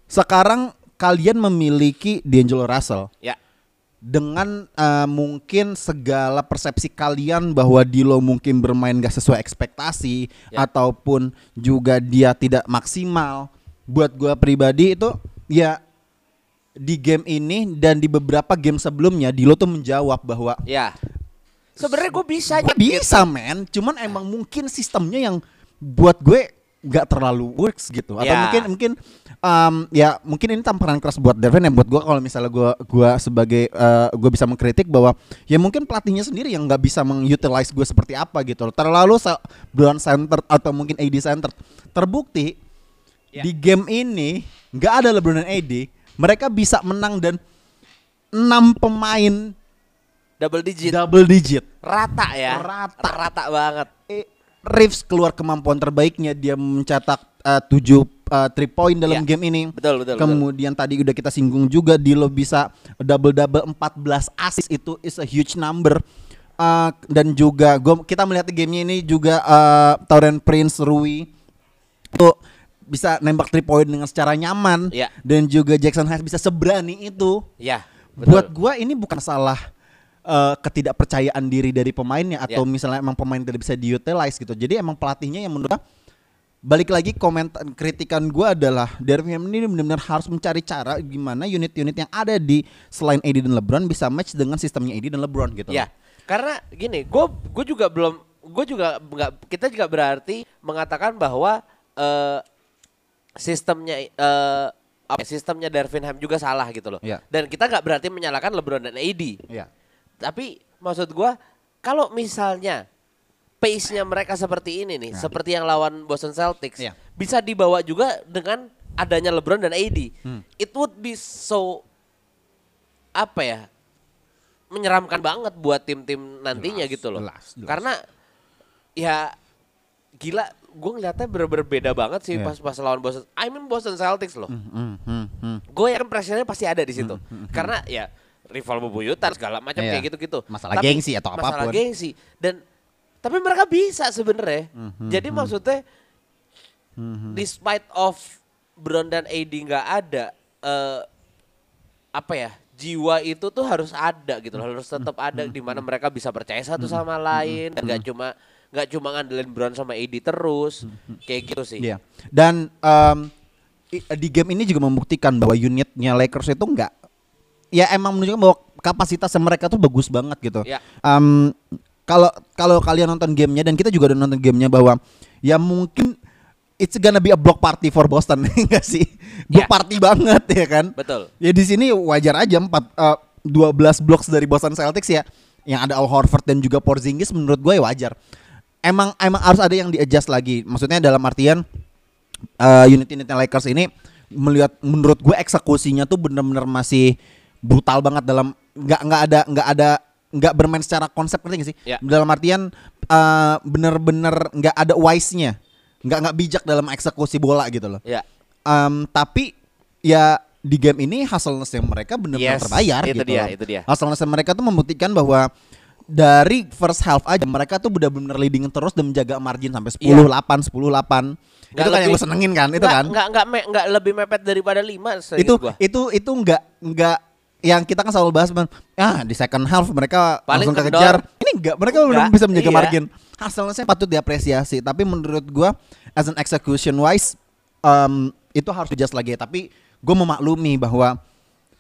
sekarang kalian memiliki D'Angelo Russell Ya. Dengan eh, mungkin segala persepsi kalian bahwa Dilo mungkin bermain gak sesuai ekspektasi Ya. ataupun juga dia tidak maksimal buat gua pribadi itu ya di game ini dan di beberapa game sebelumnya Dilo tuh menjawab bahwa Ya. Sebenarnya gue bisa "Gua bisa men cuman emang mungkin sistemnya yang buat gue gak terlalu works gitu atau Ya. mungkin mungkin um, ya mungkin ini tamparan keras buat Devin ya buat gue kalau misalnya gue gua sebagai uh, gue bisa mengkritik bahwa ya mungkin pelatihnya sendiri yang nggak bisa mengutilize gue seperti apa gitu terlalu Brown center atau mungkin AD center terbukti Ya. di game ini nggak ada LeBron dan AD mereka bisa menang dan enam pemain double digit. double digit Rata ya. Rata. Rata banget. eh, Reeves keluar kemampuan terbaiknya dia mencetak eh, tujuh eh, three point dalam Iya. game ini. Betul, betul, betul. Kemudian tadi udah kita singgung juga Dilo bisa double double 14 assist itu is a huge number. Eh, dan juga gua kita melihat di gamenya ini juga eh, Tauren Prince Rui itu bisa nembak three point dengan secara nyaman Iya. dan juga Jackson Hayes bisa seberani itu. Ya. Buat Betul. gua ini bukan salah eh, ketidakpercayaan diri dari pemainnya atau Ya. misalnya emang pemain tidak bisa diutilize gitu. Jadi emang pelatihnya yang menurut balik lagi komentar kritikan gua adalah Darvin Ham ini benar-benar harus mencari cara gimana unit-unit yang ada di selain AD dan LeBron bisa match dengan sistemnya AD dan LeBron gitu. Ya, karena gini, gue gue juga belum, gue juga nggak, kita juga berarti mengatakan bahwa eh, sistemnya eh, apa ya, sistemnya Darvin Ham juga salah gitu loh. Iya. Dan kita nggak berarti menyalahkan LeBron dan AD. Iya. Tapi maksud gua kalau misalnya pace-nya mereka seperti ini nih, seperti yang lawan Boston Celtics, Iya. bisa dibawa juga dengan adanya LeBron dan AD. Hmm. It would be so apa ya? menyeramkan banget buat tim-tim nantinya Jelas, gitu loh. jelas, jelas. Karena ya gila, gue ngeliatnya bener-bener beda banget sih Iya. pas pas lawan Boston. I mean Boston Celtics loh. Hmm, hmm, hmm. Gue yakin pressure-nya pasti ada di situ. Karena ya rival bebuyutan segala macam Iya. kayak gitu-gitu. Masalah gengsi atau masalah apa pun. gengsi dan tapi mereka bisa sebenarnya. Mhm, Jadi maksudnya despite of Bron dan AD nggak ada eh apa ya? Jiwa itu tuh harus ada gitu loh, harus tetap ada di mana mereka bisa percaya satu sama lain dan nggak cuma nggak cuma ngandelin Bron sama AD terus kayak gitu sih. Iya. Dan i- di game ini juga membuktikan bahwa unitnya Lakers itu enggak ya emang menunjukkan bahwa kapasitas mereka tuh bagus banget gitu. Ya. Em, kalau kalau kalian nonton gamenya dan kita juga udah nonton gamenya bahwa ya mungkin it's gonna be a block party for Boston enggak sih? Block Ya. party banget ya kan? Betul. Ya di sini wajar aja 4 eh, 12 blocks dari Boston Celtics ya yang ada Al Horford dan juga Porzingis menurut gue ya wajar. Emang emang harus ada yang di adjust lagi. Maksudnya dalam artian eh, unit-unitnya Lakers ini melihat menurut gue eksekusinya tuh bener-bener masih brutal banget dalam nggak nggak ada nggak ada nggak bermain secara konsep ngerti nggak sih? Ya. Dalam artian eh, bener-bener nggak ada wise-nya, nggak nggak bijak dalam eksekusi bola gitu loh. Ya. Em, tapi ya di game ini yang mereka benar-benar Yes, terbayar itu gitu. dia, loh. itu dia. Hustlerness mereka tuh membuktikan bahwa dari first half aja mereka tuh benar-benar leading terus dan menjaga margin sampai 10 Iya. 8 10 8. Nggak itu kan yang lu senengin kan? Itu Nggak- kan? Nggak nggak me- nggak lebih mepet daripada lima. seingat itu gua. itu itu enggak enggak yang kita kan selalu bahas man, ah di second half mereka Paling langsung kendor. kekejar. Ini enggak, mereka belum bisa menjaga iya. margin. Hasilnya patut diapresiasi, tapi menurut gua as an execution wise um, itu harus adjust lagi. Tapi gue memaklumi bahwa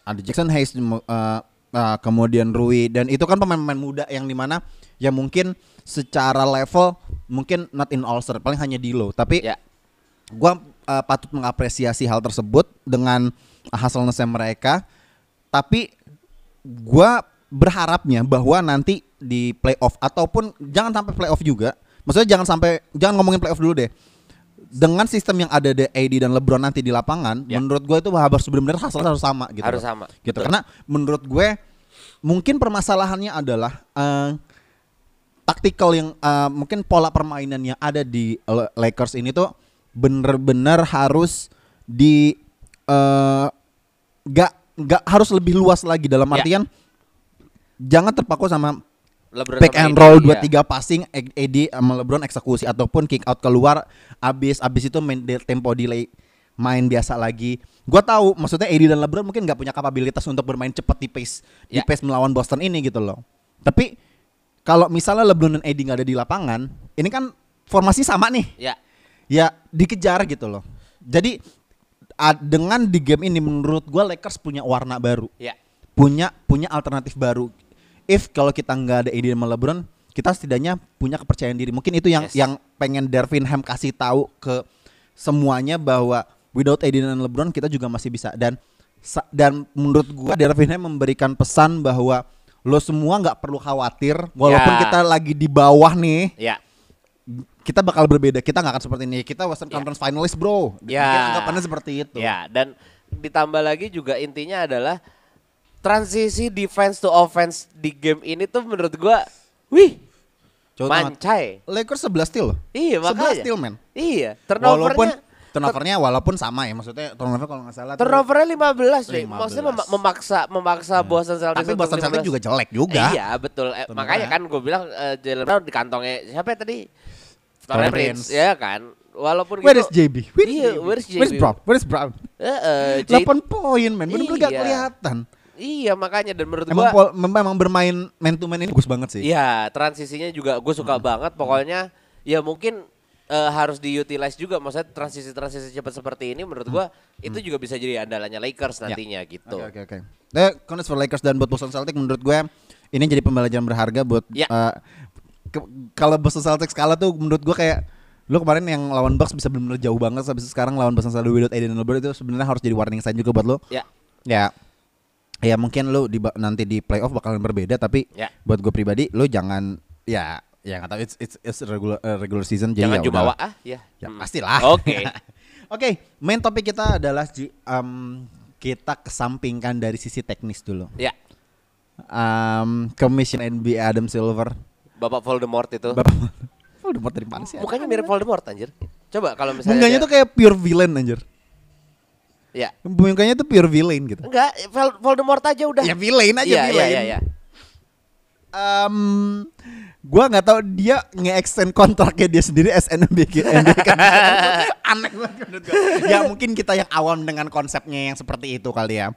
ada Jackson Hayes uh, uh, kemudian Rui dan itu kan pemain-pemain muda yang di mana ya mungkin secara level mungkin not in all star paling hanya di low tapi Ya. gua uh, patut mengapresiasi hal tersebut dengan hasilnya mereka tapi gua berharapnya bahwa nanti di playoff ataupun jangan sampai playoff juga maksudnya jangan sampai jangan ngomongin playoff dulu deh dengan sistem yang ada di AD dan LeBron nanti di lapangan Ya. menurut gue itu harus benar-benar hasilnya harus sama gitu Harus sama, gitu betul. karena menurut gue mungkin permasalahannya adalah eh, taktikal yang eh, mungkin pola permainan yang ada di Lakers ini tuh bener-bener harus di eh, nggak nggak harus lebih luas lagi dalam Ya. artian jangan terpaku sama LeBron pick and roll iya. dua tiga passing AD sama LeBron eksekusi ataupun kick out keluar abis abis itu main tempo delay main biasa lagi. Gua tahu maksudnya AD dan LeBron mungkin nggak punya kapabilitas untuk bermain cepat di pace di Ya. pace melawan Boston ini gitu loh. Tapi kalau misalnya LeBron dan AD nggak ada di lapangan, ini kan formasi sama nih. Ya. Ya dikejar gitu loh. Jadi dengan di game ini menurut gua Lakers punya warna baru Ya. punya punya alternatif baru. If kalau kita nggak ada AD sama LeBron, kita setidaknya punya kepercayaan diri. Mungkin itu yang Yes. yang pengen Darvin Ham kasih tahu ke semuanya bahwa without AD dan LeBron kita juga masih bisa dan dan menurut gua Darvin Ham memberikan pesan bahwa lo semua nggak perlu khawatir walaupun Ya. kita lagi di bawah nih Ya. Kita bakal berbeda kita nggak akan seperti ini kita Western Ya. Conference finalist bro Ya. Mungkin anggapannya seperti itu Ya, dan ditambah lagi juga intinya adalah transisi defense to offense di game ini tuh menurut gua wih, Coba mancai. Lakers 11 steal Iya, 11 makanya. steal man Iya, walaupun turnovernya turnovernya walaupun sama ya maksudnya turnover kalau nggak salah turnovernya 15 deh. 15. Maksudnya mem- memaksa memaksa Boston Celtics tapi Boston Celtics 15. juga jelek juga Iya, betul. Eh, Turnovernya. makanya kan gue bilang eh, Jalen Brown di kantongnya siapa ya tadi? Torrey Prince, Prince. ya kan. Walaupun Where is gitu. JB? Where is Iya, JB? where is Where is JB? Brown? Where is Brown? Eh, eh, J- 8 poin men, bener-bener gak Iya. kelihatan. Iya, makanya dan menurut Emang, gua pol- mem- emang bermain man to man ini bagus banget sih. Iya, transisinya juga gue Hmm. suka banget. Pokoknya ya mungkin eh, harus diutilize juga. Maksudnya transisi-transisi cepat seperti ini menurut gue itu juga bisa jadi andalannya Lakers nantinya gitu. Hmm. Ya. Oke oke oke. Eh, congrats for Lakers dan buat Boston Celtics menurut gue ini jadi pembelajaran berharga buat Ya. eh, ke- kalau Boston Celtics kalah tuh menurut gue kayak lu kemarin yang lawan Bucks bisa benar-benar jauh banget habis itu sekarang lawan Boston Celtics without Aiden LeBron itu sebenarnya harus jadi warning sign juga buat lu. Ya, Ya. Ya mungkin lu di, nanti di playoff bakalan berbeda tapi Ya. buat gue pribadi lu jangan ya Ya nggak tahu it's it's, it's regular uh, regular season jadi Jangan ya jumawa ah, ya. Ya Hmm. pastilah. Oke. Oke, main topik kita adalah em, kita kesampingkan dari sisi teknis dulu. Ya, Um, Commission NBA Adam Silver. Bapak Voldemort itu. Bapak Voldemort dari mana sih? Mukanya mirip Voldemort anjir. Coba kalau misalnya Mukanya dia- tuh kayak pure villain anjir. ya. Mukanya tuh pure villain gitu. Enggak, Vol- Voldemort aja udah. Ya villain aja Iya, iya, villain. iya, iya. Em, gua nggak tahu dia nge-extend kontraknya dia sendiri SNB NBA kan. Aneh banget menurut gua. Ya mungkin kita yang awam dengan konsepnya yang seperti itu kali ya.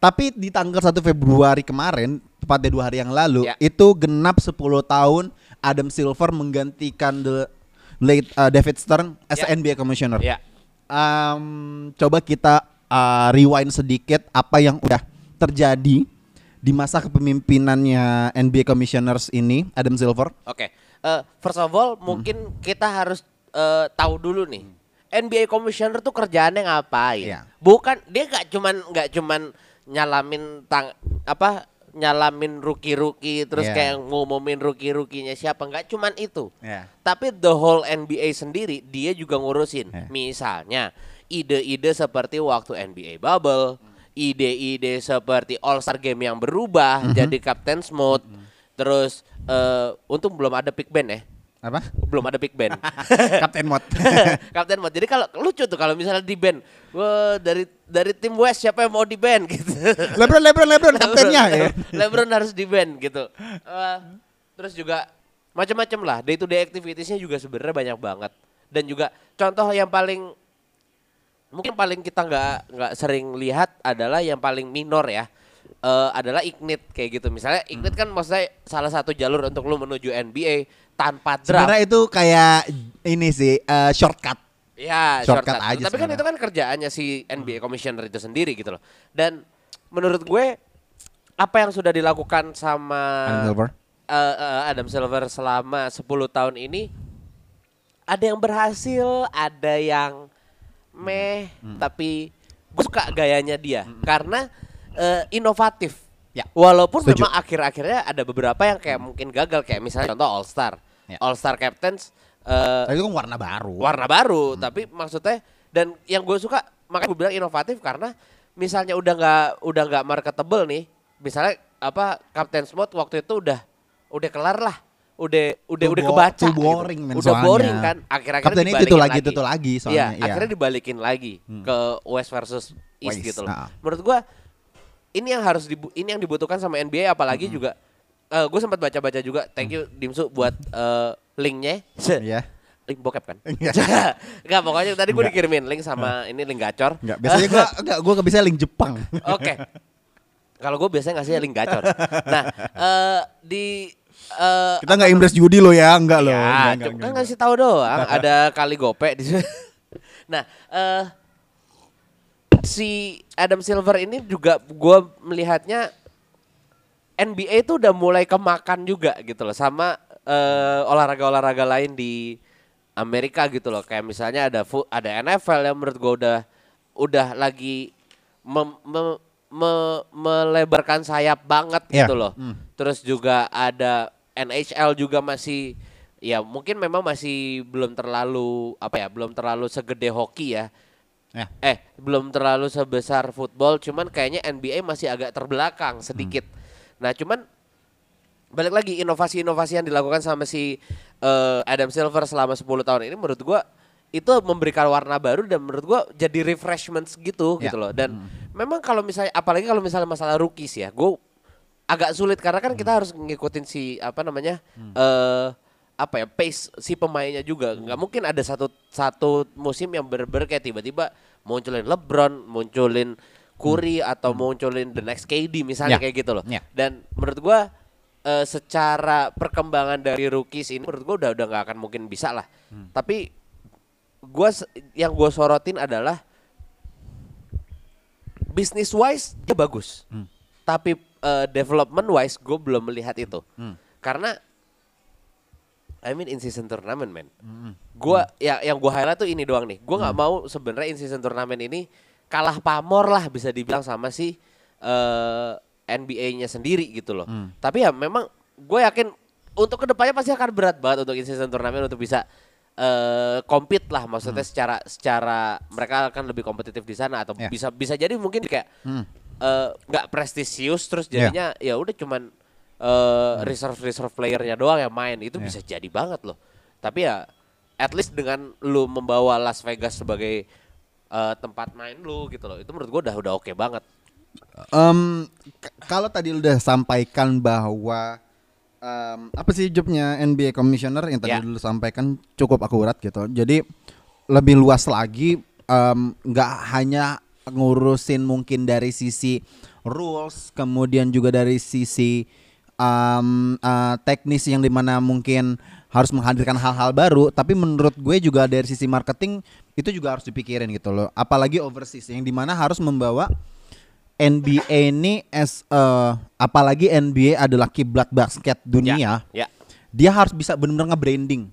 Tapi di tanggal 1 Februari kemarin, tepatnya dua hari yang lalu, Ya. itu genap 10 tahun Adam Silver menggantikan the late uh, David Stern as Ya. NBA Commissioner. Ya. Em, coba kita uh, rewind sedikit apa yang udah terjadi di masa kepemimpinannya NBA Commissioners ini Adam Silver. Oke. Eh, first of all, mungkin kita harus eh, tahu dulu nih. NBA Commissioner tuh kerjaannya ngapain? Iya. Bukan dia nggak cuman nggak cuman nyalamin tang apa nyalamin rookie-rookie terus Iya. kayak ngumumin rookie-rookinya siapa nggak cuman itu. Ya. Tapi the whole NBA sendiri dia juga ngurusin. Ya. Misalnya ide-ide seperti waktu NBA bubble, ide-ide seperti All Star Game yang berubah Mhm. jadi Captain's Mode. Terus eh untung belum ada big band ya. Apa? Belum ada big band. Kapten Mot. Captain Mode. Jadi kalau lucu tuh kalau misalnya di band, wah dari dari tim West siapa yang mau di band gitu. Lebron, Lebron, Lebron kaptennya ya. Lebron harus di band gitu. Eh, terus juga macam-macam lah. Day to day activitiesnya juga sebenarnya banyak banget. Dan juga contoh yang paling mungkin paling kita nggak nggak sering lihat adalah yang paling minor ya. eh, adalah Ignite kayak gitu. Misalnya Ignite kan maksudnya salah satu jalur untuk lu menuju NBA tanpa draft. Sebenarnya itu kayak ini sih eh, shortcut. Ya, Shortcut shortcut. aja Tapi kan sebenarnya. itu kan kerjaannya si NBA Commissioner itu sendiri gitu loh. Dan menurut gue apa yang sudah dilakukan sama Adam Silver. eh, eh, Adam Silver selama 10 tahun ini ada yang berhasil, ada yang meh, Hmm. tapi gue suka gayanya dia karena eh, inovatif. Ya. Walaupun Setuju. memang akhir-akhirnya ada beberapa yang kayak mungkin gagal kayak misalnya contoh All Star. Ya. All Star Captains eh, Tapi itu kan warna baru. warna baru tapi maksudnya dan yang gue suka makanya gue bilang inovatif karena misalnya udah nggak udah nggak marketable nih misalnya apa Captain Mode waktu itu udah udah kelar lah udah udah udah kebaca too boring, men, udah soalnya. boring kan akhir-akhir Kapten itu dibalikin lagi, itu lagi soalnya, iya, iya. akhirnya dibalikin lagi ke West versus East West, gitu loh ah. menurut gue ini yang harus dibu- ini yang dibutuhkan sama NBA apalagi juga gue sempat baca-baca juga thank you Dimsu buat eh, linknya Iya. link bokep kan? Enggak. Enggak, pokoknya tadi gue dikirimin link sama ini link gacor. Enggak, biasanya gua enggak gua bisa link Jepang. Oke. Kalau gue biasanya ngasih link gacor. Nah, eh di eh Kita enggak impress judi lo ya, enggak lo. ya, Enggak, enggak, kan ngasih tahu doang ada kali gope di situ. Nah, eh si Adam Silver ini juga gue melihatnya NBA itu udah mulai kemakan juga gitu loh sama eh, olahraga-olahraga lain di Amerika gitu loh. Kayak misalnya ada ada NFL yang menurut gue udah udah lagi mem- me- me- melebarkan sayap banget Iya. gitu loh. Hmm. Terus juga ada NHL juga masih ya mungkin memang masih belum terlalu apa ya, belum terlalu segede hoki ya. Ya. Eh, belum terlalu sebesar football, cuman kayaknya NBA masih agak terbelakang sedikit. Nah, cuman balik lagi inovasi-inovasi yang dilakukan sama si eh, Adam Silver selama 10 tahun ini menurut gua itu memberikan warna baru dan menurut gua jadi refreshments gitu Ya. gitu loh. Dan memang kalau misalnya apalagi kalau misalnya masalah rookies ya, gua agak sulit karena kan kita harus ngikutin si apa namanya eh apa ya pace si pemainnya juga. Nggak mungkin ada satu satu musim yang bener-bener kayak tiba-tiba munculin LeBron munculin Curry atau munculin the next KD misalnya Ya. kayak gitu loh. Ya. dan menurut gua eh, secara perkembangan dari rookies ini menurut gua udah udah nggak akan mungkin bisa lah. Tapi gua yang gua sorotin adalah business wise dia bagus. Tapi eh, development wise gue belum melihat itu. Hmm. karena I mean in season tournament man gua ya yang gua highlight tuh ini doang nih. Gua nggak mau sebenarnya in season tournament ini kalah pamor lah bisa dibilang sama si eh, NBA-nya sendiri gitu loh Hmm. tapi ya memang gue yakin untuk ke depannya pasti akan berat banget untuk in-season turnamen untuk bisa eh compete lah maksudnya secara secara mereka akan lebih kompetitif di sana atau Ya. bisa bisa jadi mungkin kayak Hmm. eh, nggak prestisius terus Ya. jadinya ya udah cuman eh reserve reserve playernya doang yang main itu Ya. bisa jadi banget loh tapi ya at least dengan lu membawa Las Vegas sebagai eh, tempat main lu gitu loh itu menurut gua udah udah oke banget Em, k- kalau tadi lu udah sampaikan bahwa em, apa sih jobnya NBA Commissioner yang tadi Ya. lu sampaikan cukup akurat gitu. Jadi lebih luas lagi nggak hanya ngurusin mungkin dari sisi rules, kemudian juga dari sisi em, eh, teknis yang di mana mungkin harus menghadirkan hal-hal baru, tapi menurut gue juga dari sisi marketing itu juga harus dipikirin gitu loh. Apalagi overseas yang di mana harus membawa NBA ini as eh, apalagi NBA adalah kiblat basket dunia, ya dia harus bisa benar-benar nge-branding.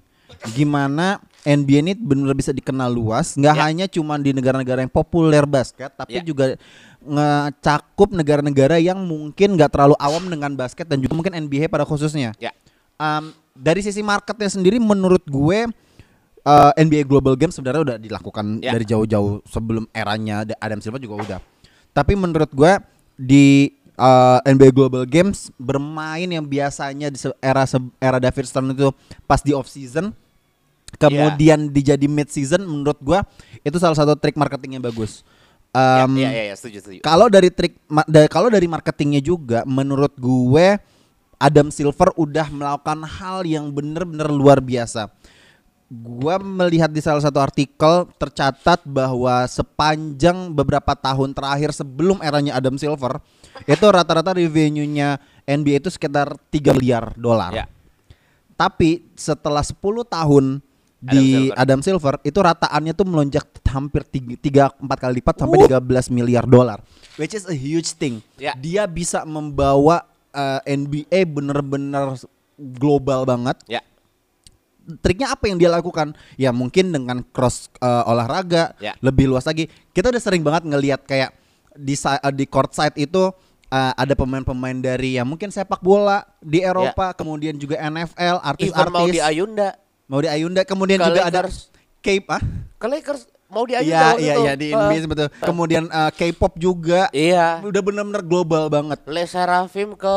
Gimana NBA ini benar-benar bisa dikenal luas, nggak Ya. hanya cuma di negara-negara yang populer basket, tapi Ya. juga ngecakup negara-negara yang mungkin nggak terlalu awam dengan basket dan juga mungkin NBA pada khususnya. ya Um, dari sisi marketnya sendiri, menurut gue uh, NBA Global Games sebenarnya udah dilakukan Ya. dari jauh-jauh sebelum eranya Da- Adam Silver juga udah. Tapi menurut gue di uh, NBA Global Games bermain yang biasanya di era era David Stern itu pas di off season, kemudian dijadi mid season, menurut gue itu salah satu trik marketing yang bagus. ya, Um, ya, ya, ya, setuju setuju kalau dari trik da- kalau dari marketingnya juga menurut gue Adam Silver udah melakukan hal yang bener-bener luar biasa. Gua melihat di salah satu artikel tercatat bahwa sepanjang beberapa tahun terakhir sebelum eranya Adam Silver itu rata-rata revenue-nya NBA itu sekitar 3 miliar dolar. ya Tapi setelah 10 tahun Adam di Silver. Adam Silver itu rataannya tuh melonjak hampir 3 4 kali lipat sampai 13 miliar dolar. Which is a huge thing. Ya. Dia bisa membawa uh, NBA bener-bener global banget. ya Triknya apa yang dia lakukan? Ya mungkin dengan cross uh, olahraga Ya. lebih luas lagi. Kita udah sering banget ngelihat kayak di uh, di court side itu uh, ada pemain-pemain dari ya mungkin sepak bola di Eropa, kemudian juga NFL, Even mau di artis-artis. Ayunda Mau di Ayunda, kemudian Ke juga ada. Cape ah. ke Lakers mau di Ayunda Iya, iya, itu. iya di Eh, NBA betul. Kemudian uh, K-pop juga iya udah bener-bener global banget. Le Serafim ke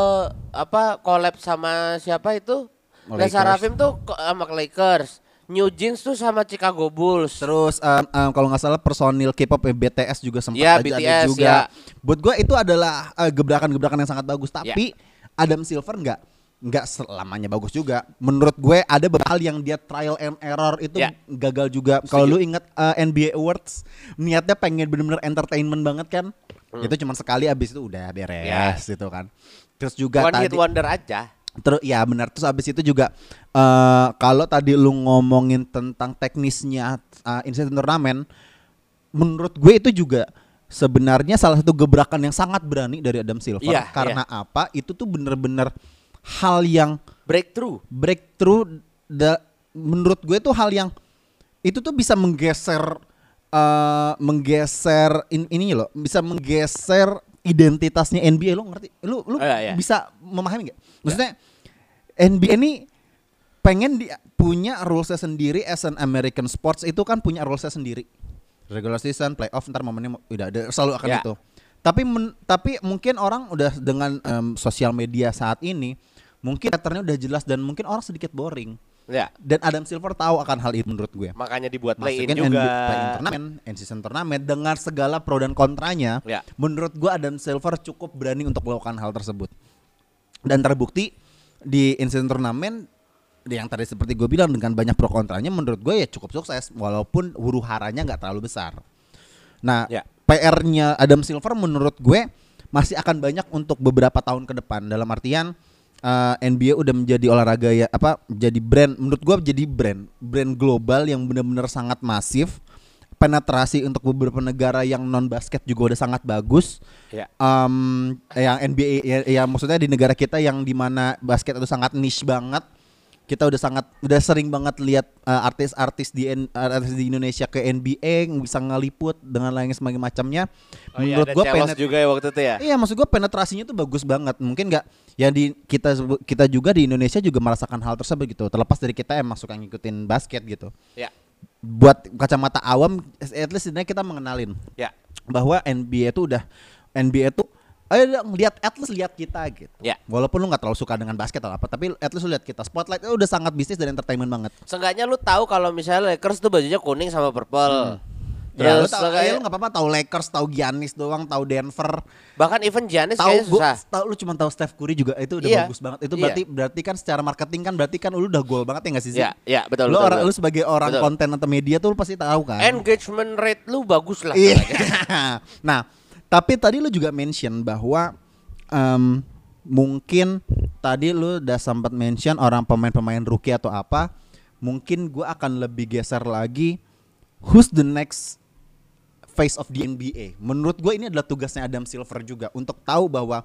apa collab sama siapa itu? Le Lakers. Serafim tuh ke- sama ke Lakers. New Jeans tuh sama Chicago Bulls. Terus um, um, kalau nggak salah personil K-pop eh, BTS juga sempat Iya, ada, ada BTS, juga. ya. Buat gue itu adalah uh, gebrakan-gebrakan yang sangat bagus. Ya. Tapi Adam Silver nggak nggak selamanya bagus juga. Menurut gue ada beberapa hal yang dia trial and error itu Ya. gagal juga. Kalau lu ingat uh, NBA Awards niatnya pengen bener-bener entertainment banget kan? Itu cuma sekali abis itu udah beres Hmm. Ya. gitu kan. Terus juga One tadi hit wonder aja. Terus ya benar terus abis itu juga eh kalau tadi lu ngomongin tentang teknisnya uh, in-season turnamen menurut gue itu juga sebenarnya salah satu gebrakan yang sangat berani dari Adam Silver Iya, karena apa? Itu tuh bener-bener hal yang Breakthrough. breakthrough da- menurut gue tuh hal yang itu tuh bisa menggeser eh menggeser in, ini loh bisa menggeser identitasnya NBA lo ngerti? Lu lu Oh, iya, iya. bisa memahami nggak? Maksudnya NBA ini pengen di, punya rulesnya sendiri as an American sports. Itu kan punya rulesnya sendiri. Regular season playoff ntar momennya udah ada selalu akan Ya. itu tapi men- tapi mungkin orang udah dengan em, sosial media saat ini mungkin patternnya udah jelas dan mungkin orang sedikit boring Ya, dan Adam Silver tahu akan hal itu menurut gue makanya dibuat play in Masukin juga. NBA play-in turnamen, in-season turnamen dengan segala pro dan kontranya. Ya. Menurut gua Adam Silver cukup berani untuk melakukan hal tersebut. Dan terbukti di in-season turnamen yang tadi seperti gue bilang dengan banyak pro kontranya menurut gue ya cukup sukses walaupun huru haranya nggak terlalu besar. Nah, Ya. PR-nya Adam Silver menurut gue masih akan banyak untuk beberapa tahun ke depan. Dalam artian uh, NBA udah menjadi olahraga ya apa jadi brand menurut gua jadi brand brand global yang benar-benar sangat masif. Penetrasi untuk beberapa negara yang non basket juga udah sangat bagus. Ya. um, yang NBA ya, ya maksudnya di negara kita yang di mana basket itu sangat niche banget kita udah sangat udah sering banget lihat uh, artis-artis di N- artis di Indonesia ke NBA bisa ngeliput dengan lain semakin macamnya. Oh iya, Menurut gua Celos penet- juga ya waktu itu ya. Iya, maksud gua penetrasinya tuh bagus banget. Mungkin nggak yang di kita kita juga di Indonesia juga merasakan hal tersebut gitu. Terlepas dari kita emang suka ngikutin basket gitu. Ya. Buat kacamata awam, at least sebenarnya kita mengenalin Ya. bahwa NBA itu udah NBA itu ayo dong lihat at least lihat kita gitu. Ya. Walaupun lu nggak terlalu suka dengan basket atau apa, tapi at least lu lihat kita. Spotlight itu udah sangat bisnis dan entertainment banget. Seenggaknya lu tahu kalau misalnya Lakers tuh bajunya kuning sama purple. ya, lu Terus tahu, seenggaknya- ya, lu nggak apa-apa tahu Lakers, tahu Giannis doang, tahu Denver, bahkan even Giannis tahu kayaknya susah. tahu lu cuma tahu Steph Curry juga itu udah Iya. bagus banget. Itu Iya. berarti berarti kan secara marketing kan berarti kan lu udah goal banget ya nggak sih? Zee? Ya, ya betul lu betul. orang betul. lu sebagai orang Betul. konten atau media tuh lu pasti tahu kan. engagement rate lu bagus lah. Iya. nah, tapi tadi lu juga mention bahwa em, mungkin tadi lu udah sempat mention orang pemain-pemain rookie atau apa. Mungkin gua akan lebih geser lagi who's the next face of the NBA. Menurut gue ini adalah tugasnya Adam Silver juga untuk tahu bahwa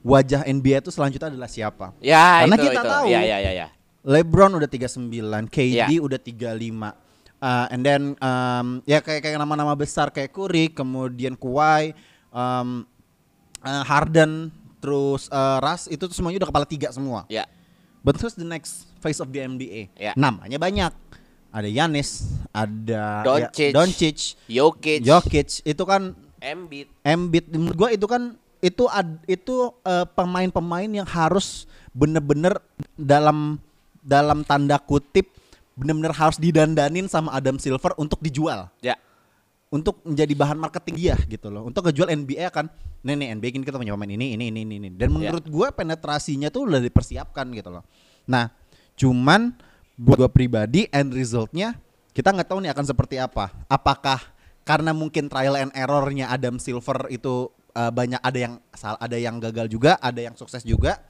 wajah NBA itu selanjutnya adalah siapa. Ya, Karena itu, kita itu. tahu Ya, ya, ya, ya. LeBron udah 39, KD Ya. udah 35. Uh, and then um, ya kayak kayak nama-nama besar kayak Curry, kemudian Kawhi, um, uh, Harden, terus uh, Russ itu tuh semuanya udah kepala tiga semua. Ya. But who's the next face of the NBA? Ya. Namanya banyak. Ada Yanis, ada Doncic. ya, Doncic, Jokic, Jokic. Itu kan Embiid. Embiid menurut gua itu kan itu ad, itu eh, pemain-pemain yang harus bener-bener dalam dalam tanda kutip bener-bener harus didandanin sama Adam Silver untuk dijual Ya. Untuk menjadi bahan marketing dia gitu loh. Untuk ngejual NBA kan nih nih NBA ini kita punya pemain ini ini ini ini, ini. dan menurut gua penetrasinya tuh udah dipersiapkan gitu loh. Nah cuman buat gua pribadi end resultnya kita nggak tahu nih akan seperti apa. Apakah karena mungkin trial and errornya Adam Silver itu eh, banyak ada yang ada yang gagal juga ada yang sukses juga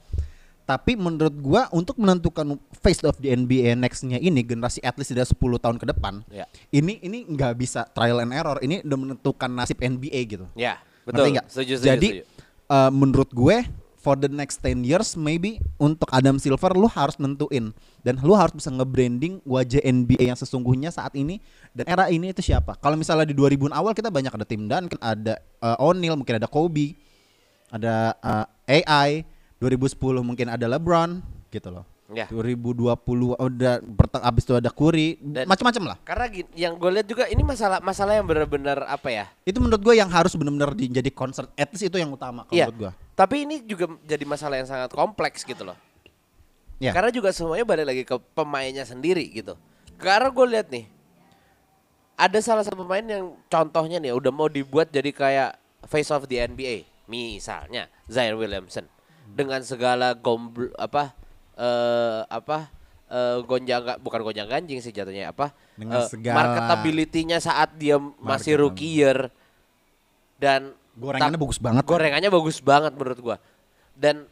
tapi menurut gua untuk menentukan face of the NBA nextnya ini generasi at least sudah 10 tahun ke depan Ya. ini ini nggak bisa trial and error ini udah menentukan nasib NBA gitu Ya, betul. Setuju, setuju, jadi setuju. eh, menurut gue for the next 10 years maybe untuk Adam Silver lu harus nentuin dan lu harus bisa nge-branding wajah NBA yang sesungguhnya saat ini dan era ini itu siapa kalau misalnya di 2000 awal kita banyak ada Tim Duncan ada eh, O'Neal mungkin ada Kobe ada eh, AI 2010 mungkin ada LeBron gitu loh Ya. 2020 udah abis itu ada Curry Dan- macam-macam lah Karena gini, yang gue lihat juga ini masalah masalah yang benar-benar apa ya? itu menurut gue yang harus benar-benar di- jadi concern at least itu yang utama kalau Iya. menurut gue Tapi ini juga jadi masalah yang sangat kompleks gitu loh. Ya. Karena juga semuanya balik lagi ke pemainnya sendiri gitu. Karena gue lihat nih, ada salah satu pemain yang contohnya nih udah mau dibuat jadi kayak face of the NBA, misalnya Zion Williamson dengan segala gombl apa eh apa eh gonjang bukan gonjang ganjing sih jatuhnya apa Dengan eh, segala- marketability-nya saat dia masih rookie year dan Gorengannya tak- bagus banget. Gorengannya bagus banget menurut gua. Dan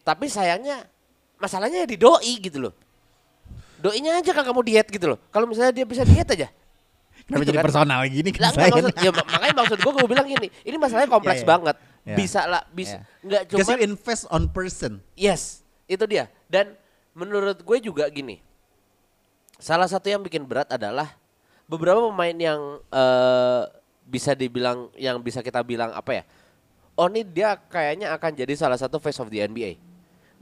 tapi sayangnya masalahnya di doi gitu loh. Doinya aja kan kamu diet gitu loh. Kalau misalnya dia bisa diet aja. Kenapa Gitu jadi kan. personal gini kan saya? maksud, ya, mak- makanya maksud gua gue bilang gini, ini masalahnya kompleks Iya, iya. banget. Iya. Bisa lah, bisa Yeah. nggak Because cuma you invest on person. Yes, itu dia. Dan menurut gue juga gini. Salah satu yang bikin berat adalah beberapa pemain yang eh, bisa dibilang yang bisa kita bilang apa ya? Oh ini dia kayaknya akan jadi salah satu face of the NBA.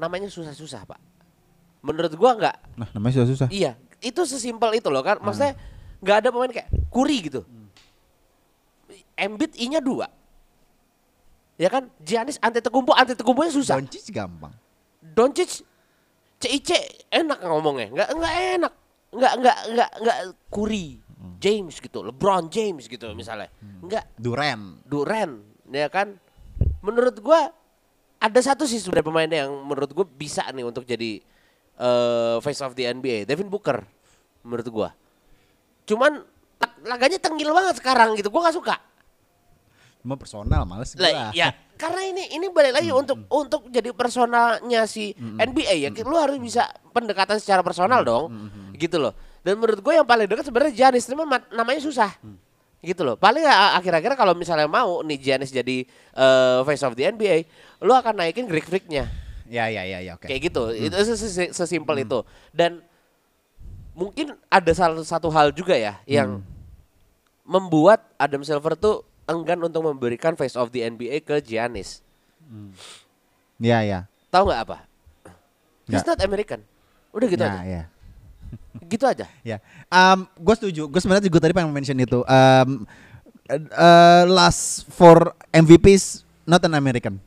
Namanya susah-susah pak. Menurut gua nggak. Nah, namanya susah susah. Iya, itu sesimpel itu loh kan. Maksudnya nggak ada pemain kayak Kuri gitu. Embiid I-nya dua. Ya kan? Giannis Antetokounmpo, Antetokounmpo-nya susah. Doncic gampang. Doncic CIC enak ngomongnya. Nggak nggak enak. Nggak nggak nggak nggak Curry James gitu. LeBron James gitu misalnya. Nggak. Duran. Duran ya kan? Menurut gua ada satu sih sebenarnya pemain yang menurut gua bisa nih untuk jadi eh, face of the NBA Devin Booker menurut gua. Cuman lag- laganya tenggil banget sekarang gitu. Gua nggak suka Cuma personal males gua. lah ya karena ini ini balik lagi untuk untuk jadi personalnya si NBA ya. Lu harus bisa pendekatan secara personal dong. Gitu loh. Dan menurut gue yang paling dekat sebenarnya Giannis cuma namanya susah. Gitu loh. Paling akhir-akhir kalau misalnya mau nih Giannis jadi eh, face of the NBA lu akan naikin Greek Freak-nya Ya ya ya ya oke. kayak gitu. Itu ses- ses- sesimpel itu. Dan mungkin ada salah satu hal juga ya yang Hmm. membuat Adam Silver tuh enggan untuk memberikan face of the NBA ke Giannis. Iya, iya. Tahu nggak apa? He's not American. Udah gitu Ya, aja. ya. Gitu aja. Ya, um, gue setuju. Gue sebenarnya juga tadi pengen mention itu. Um, uh, last for MVPs not an American.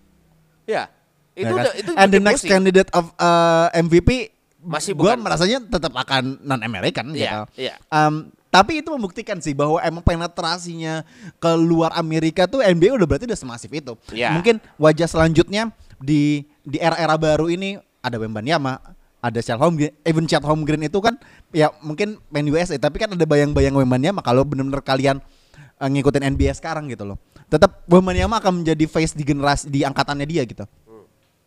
Ya. Itu Ya kan? udah itu And the next pusing. candidate of uh, MVP Masih gue merasanya tetap akan non American Iya, gitu. iya. Um, tapi itu membuktikan sih bahwa emang penetrasinya ke luar Amerika tuh NBA udah berarti udah semasif itu. Iya. Mungkin wajah selanjutnya di di era-era baru ini ada Wembanyama, ada Chet Holmgren, even Chet Holmgren itu kan ya mungkin main USA tapi kan ada bayang-bayang Wembanyama kalau benar-benar kalian uh, ngikutin NBA sekarang gitu loh. Tetap Wembanyama akan menjadi face di generasi di angkatannya dia gitu.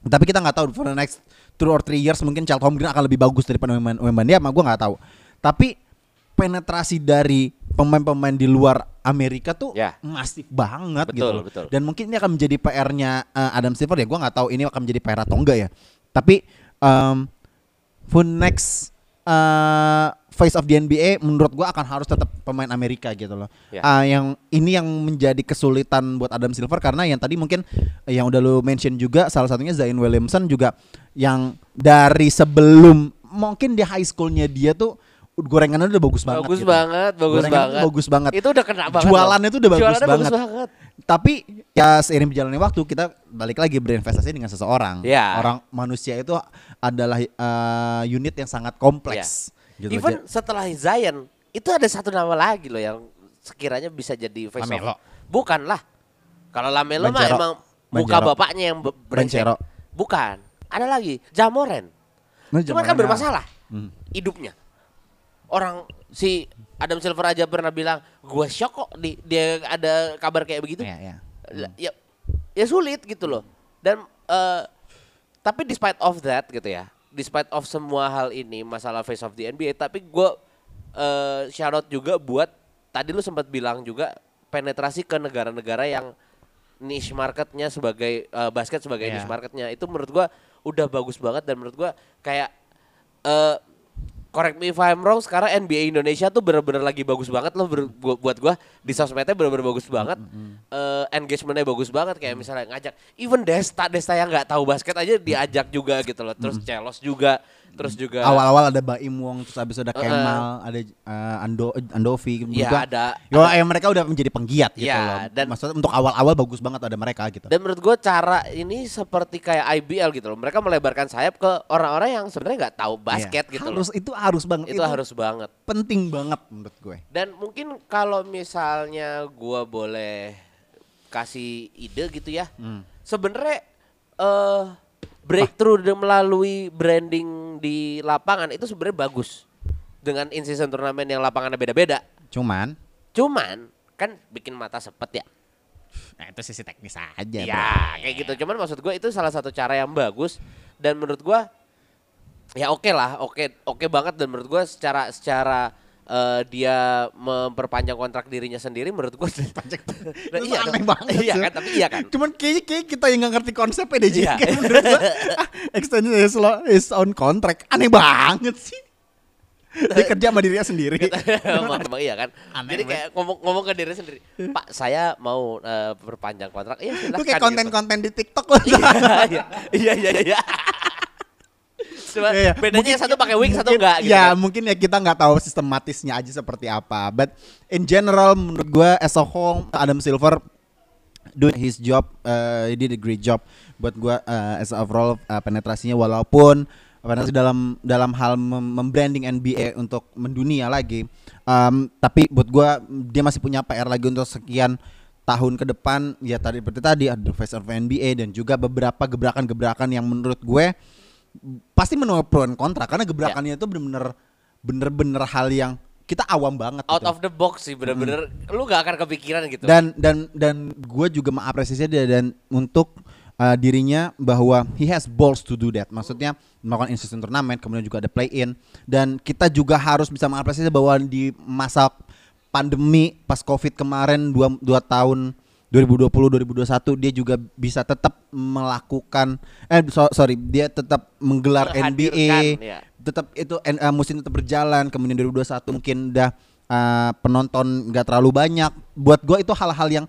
Tapi kita nggak tahu for the next two or three years mungkin Charles Holmgren akan lebih bagus daripada Wemban- Wembanyama, gue nggak tahu. Tapi penetrasi dari pemain-pemain di luar Amerika tuh Ya. masif banget Betul, gitu. loh. betul. Dan mungkin ini akan menjadi PR-nya uh, Adam Silver ya. Gue nggak tahu ini akan menjadi PR atau enggak ya. Tapi um, for next uh, face of the NBA menurut gua akan harus tetap pemain Amerika gitu loh. Ya. Ah, yang ini yang menjadi kesulitan buat Adam Silver karena yang tadi mungkin eh, yang udah lu mention juga salah satunya Zion Williamson juga yang dari sebelum mungkin di high schoolnya dia tuh gorengannya udah bagus banget. Bagus gitu. banget, bagus Gorengannya tuh banget. bagus banget. Itu udah kena banget. Jualannya tuh udah bagus Jualannya banget. bagus banget. Tapi ya seiring berjalannya waktu kita balik lagi berinvestasi dengan seseorang. Ya. Orang manusia itu adalah eh, unit yang sangat kompleks. Gitu. Even setelah Zion itu ada satu nama lagi loh yang sekiranya bisa jadi face Lamelo. Bukan lah. Kalau Lamelo mah emang muka bapaknya yang be- brengsek. Banchero. Bukan. Ada lagi Jamoren. Nah, Cuman kan bermasalah Hmm. hidupnya. Orang si Adam Silver aja pernah bilang, gue shock kok di, dia ada kabar kayak begitu. Iya, iya. Lah, ya ya sulit gitu loh dan eh, tapi despite of that gitu ya despite of semua hal ini masalah face of the NBA tapi gue eh shout out juga buat tadi lu sempat bilang juga penetrasi ke negara-negara yang niche marketnya sebagai eh, basket sebagai Iya. niche marketnya itu menurut gua udah bagus banget dan menurut gua kayak eh correct me if I'm wrong sekarang NBA Indonesia tuh bener-bener lagi bagus banget loh ber- bu- buat gua. Di sosmednya bener-bener bagus banget. Eh, engagementnya bagus banget kayak misalnya ngajak. Even Desta Desta yang nggak tahu basket aja diajak juga gitu loh. Terus Celos juga terus juga Awal-awal ada Baim Wong, terus habis ada. Kemal, ada eh, Ando Andovi ya juga. ada Ya, ya mereka udah menjadi penggiat gitu Ya, loh. dan- Maksudnya untuk awal-awal bagus banget ada mereka gitu. dan menurut gue cara ini seperti kayak IBL gitu loh mereka melebarkan sayap ke orang-orang yang sebenarnya nggak tahu basket Iya. gitu harus loh itu harus banget itu harus banget penting banget menurut gue. Dan mungkin kalau misalnya gua boleh kasih ide gitu ya. Hmm. Sebenarnya eh breakthrough de- melalui branding di lapangan itu sebenarnya bagus. Dengan in-season turnamen yang lapangannya beda-beda. Cuman Cuman kan bikin mata sepet ya. nah itu sisi teknis aja. Iya, kayak gitu. Cuman maksud gue itu salah satu cara yang bagus dan menurut gua ya oke lah, oke oke banget dan menurut gua secara secara eh, dia memperpanjang kontrak dirinya sendiri menurut gua Nah, Itu iya aneh dong. banget. Iya kan, tapi iya kan. Cuman kayaknya kayak kita yang gak ngerti konsepnya deh Iya. Kayak menurut ah, extend his, lo- his own contract. Aneh banget sih. Dia kerja sama dirinya sendiri. Emang, emang iya kan. Aneh Jadi kayak ngomong ngomong ke diri sendiri, Pak saya mau eh, perpanjang kontrak. Iya silakan. Itu kayak gitu. konten-konten di TikTok loh. Iya iya iya iya. Cuma Iya, iya. bedanya Mungkin- satu pakai wig, satu enggak gitu. Ya kan. mungkin ya kita nggak tahu sistematisnya aja seperti apa. But in general menurut gue as a whole Adam Silver doing his job, uh, he did a great job buat gue uh, as a overall uh, penetrasinya walaupun penetrasi dalam dalam hal mem- membranding NBA untuk mendunia lagi. Um, tapi buat gue dia masih punya PR lagi untuk sekian tahun ke depan ya tadi seperti tadi ada face of NBA dan juga beberapa gebrakan-gebrakan yang menurut gue pasti menuai pro dan kontra karena gebrakannya itu bener-bener bener-bener hal yang kita awam banget out gitu. of the box sih bener-bener. Lu gak akan kepikiran gitu. dan dan dan gue juga mengapresiasi dia dan untuk uh, dirinya bahwa he has balls to do that. Maksudnya melakukan in-season turnamen kemudian juga ada play in dan kita juga harus bisa mengapresiasi bahwa di masa pandemi pas covid kemarin dua, dua tahun 2020 2021 dia juga bisa tetap melakukan eh so- sorry dia tetap menggelar NBA ya. tetap itu eh, musim tetap berjalan kemudian 2021 mungkin udah eh, penonton nggak terlalu banyak buat gue itu hal-hal yang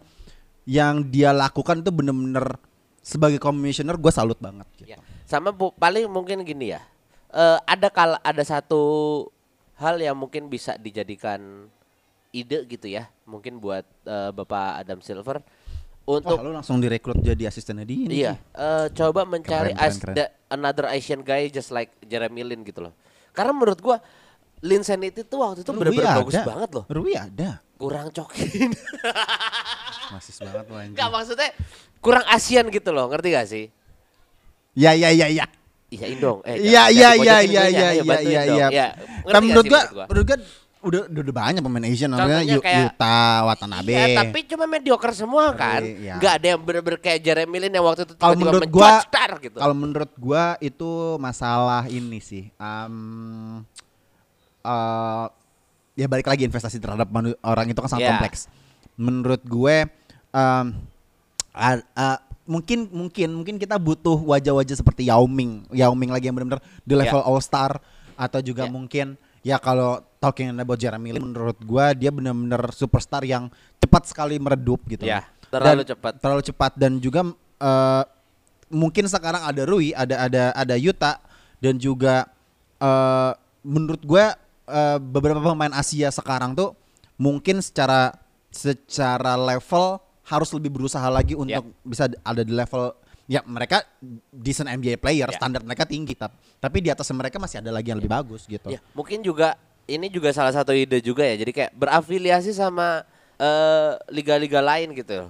yang dia lakukan itu bener-bener sebagai commissioner gue salut banget gitu. Ya. Sama bu, paling mungkin gini ya. Eh, ada kal ada satu hal yang mungkin bisa dijadikan ide gitu ya. Mungkin buat eh, Bapak Adam Silver Wah, untuk lu langsung direkrut jadi asistennya dia iya eh, coba mencari Keren, keren, as- keren. the- another Asian guy just like Jeremy Lin gitu loh. Karena menurut gua Lin Sanity tuh waktu itu benar-benar bagus banget loh. Rui ada Kurang cokin. Masis banget loh anjing. Enggak maksudnya kurang Asian gitu loh, ngerti gak sih? Ya ya ya ya. Iyain dong. Eh, Iya iya iya iya nya. iya iya iya iya. Ya, ngerti gak menurut gua? menurut gua udah udah, udah banyak pemain Asian namanya Yu- kayak- Yuta Watanabe. Iya, tapi cuma mediocre semua kan. Iya. Nggak ada yang bener-bener kayak Jeremy Lin yang waktu itu tiba-tiba menurut gua star gitu. Kalau menurut gua itu masalah ini sih. Em, eh, ya balik lagi investasi terhadap orang itu kan sangat Iya. kompleks. Menurut gue em, a- a- mungkin mungkin mungkin kita butuh wajah-wajah seperti Yao Ming, Yao Ming lagi yang benar-benar di Iya. level All Star atau juga Iya. mungkin ya kalau talking about Jeremy Lin menurut gua dia benar-benar superstar yang cepat sekali meredup gitu. Iya, terlalu Dan- cepat. Terlalu cepat dan juga eh, mungkin sekarang ada Rui, ada ada ada Yuta dan juga eh, menurut gue eh, beberapa pemain Asia sekarang tuh mungkin secara secara level harus lebih berusaha lagi untuk bisa ada di level ya mereka decent NBA player, Ya. standar mereka tinggi tap- tapi di atas mereka masih ada lagi yang lebih bagus gitu. Ya, mungkin juga ini juga salah satu ide juga ya. Jadi kayak berafiliasi sama eh, liga-liga lain gitu.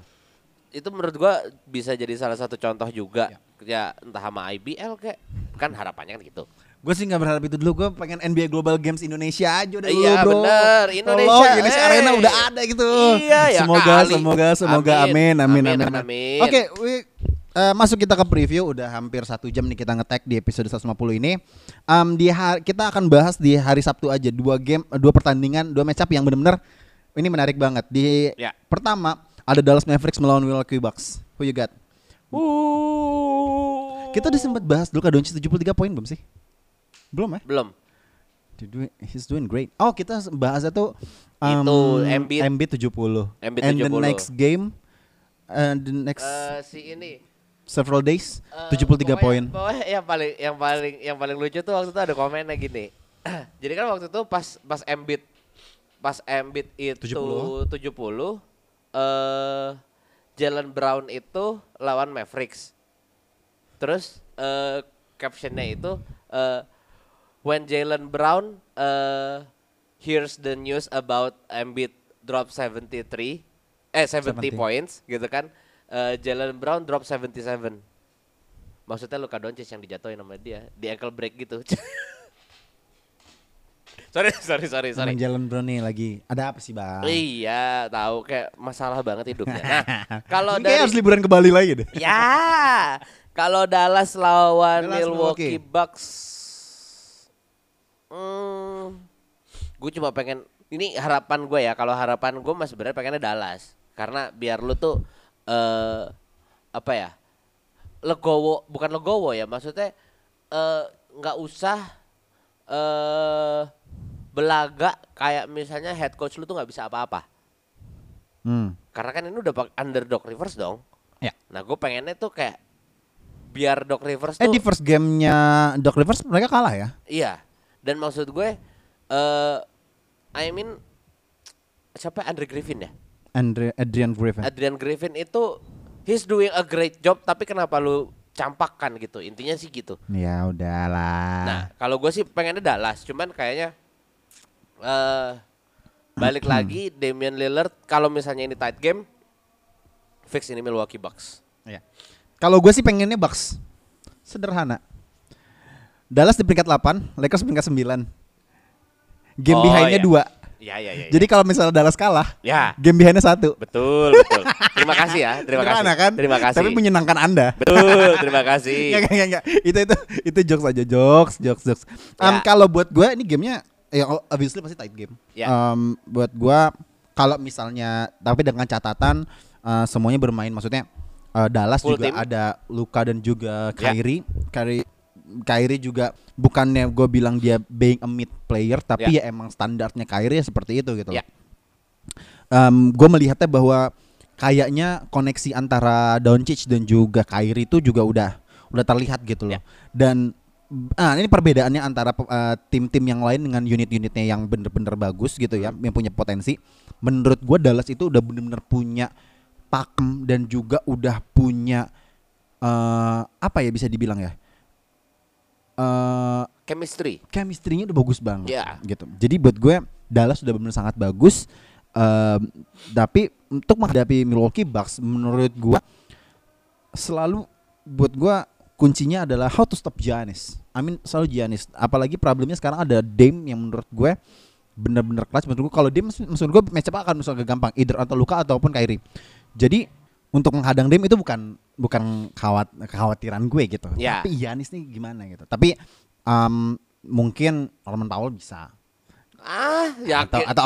Itu menurut gua bisa jadi salah satu contoh juga. Ya, entah sama IBL kayak kan harapannya kan gitu. Gue sih nggak berharap itu dulu, gue pengen NBA Global Games Indonesia aja udah dulu Iya, bro. bener. Tolong, Indonesia, Indonesia eh. Arena udah ada gitu. Iya, ya semoga, kali. semoga, semoga, Amin. amin, amin, Amin, amin. amin. Oke, we- eh, masuk kita ke preview. Udah hampir satu jam nih kita ngetek di episode 150 ini. Em, di hari, kita akan bahas di hari Sabtu aja dua game, eh, dua pertandingan, dua match up yang benar-benar ini menarik banget. Di Ya. pertama ada Dallas Mavericks melawan Milwaukee Bucks. Who you got? Uh. Kita udah sempat bahas Luka Doncic 73 poin belum sih? Belum ya? belum. He's doing, great. Oh, kita bahasnya tuh Itu, Embiid. Embiid 70. Embiid And the 70. next game uh, the next Eh, si ini several days Eh, 73 pokoknya- poin. Pokoknya yang paling yang paling yang paling lucu tuh waktu itu ada komennya gini. Jadi kan waktu itu pas pas Embiid pas Embiid itu 70. 70 eh Jalen Brown itu lawan Mavericks. Terus eh captionnya itu eh when Jalen Brown eh hears the news about Embiid drop 73 eh 70, 70. points gitu kan. Eh Jalen Brown drop 77. Maksudnya Luka Doncic yang dijatuhin sama dia di ankle break gitu. sorry, sorry, sorry, sorry. Jalen Brown nih lagi ada apa sih bang? Iya, tahu kayak masalah banget hidupnya. Nah, kalau dari harus liburan ke Bali lagi deh. ya, kalau Dallas lawan Dallas, Milwaukee Milwaukee. Bucks, hmm, gue cuma pengen ini harapan gue ya. Kalau harapan gue mas sebenarnya pengennya Dallas, karena biar lu tuh eh apa ya legowo, bukan legowo ya, maksudnya eh, nggak usah eh belaga kayak misalnya head coach lu tuh nggak bisa apa-apa. Hmm. Karena kan ini udah underdog Rivers dong. Ya. Nah gue pengennya tuh kayak biar Doc Rivers Eh tuh di first gamenya Doc Rivers mereka kalah ya? iya. Dan maksud gue eh I mean siapa Andre Griffin ya? Andre Adrian Griffin. Adrian Griffin itu he's doing a great job tapi kenapa lu campakkan gitu? Intinya sih gitu. Ya udahlah. Nah kalau gue sih pengennya Dallas cuman kayaknya uh, balik hmm. lagi Damian Lillard kalau misalnya ini tight game fix ini Milwaukee Bucks. Ya. Kalau gue sih pengennya Bucks. Sederhana. Dallas di peringkat 8 Lakers peringkat 9 game oh, behindnya iya. 2 Ya, ya, ya, ya. Jadi kalau misalnya Dallas kalah, ya. game behindnya satu. Betul betul. Terima kasih ya, terima Gimana, kasih. Kan? Terima kasih. Tapi menyenangkan Anda. Betul, terima kasih. gak, gak, gak, gak. Itu itu itu jokes aja jokes jokes jokes. Um. Kalau buat gue ini gamenya ya obviously pasti tight game. Ya. Um, buat gue kalau misalnya tapi dengan catatan uh, semuanya bermain maksudnya uh, Dallas Full juga team. ada Luka dan juga Kyrie. Ya. Kyrie Kyrie juga bukannya gue bilang dia being a mid player tapi Ya. ya emang standarnya Kyrie ya seperti itu gitu. Ya. gue melihatnya bahwa kayaknya koneksi antara Doncic dan juga Kyrie itu juga udah udah terlihat gitu loh. Ya. Dan ah ini perbedaannya antara eh, tim-tim yang lain dengan unit-unitnya yang bener-bener bagus gitu ya, yang punya potensi. Menurut gue Dallas itu udah bener-bener punya pakem dan juga udah punya eh apa ya bisa dibilang ya? Eh Chemistry. chemistry-nya udah bagus banget Iya. gitu. Jadi buat gue Dallas sudah benar sangat bagus. Ehm, tapi untuk menghadapi Milwaukee Bucks menurut gue selalu buat gue kuncinya adalah how to stop Giannis. I mean selalu Giannis. Apalagi problemnya sekarang ada Dame yang menurut gue bener-bener clutch. Menurut gue kalau Dame maksud gue match up akan agak gampang, either atau Luka ataupun Kyrie. Jadi untuk menghadang Dame itu bukan bukan khawat, kekhawatiran gue gitu. Ya. Tapi Giannis nih gimana gitu. Tapi em, mungkin Norman Powell bisa Ah, atau yakin. atau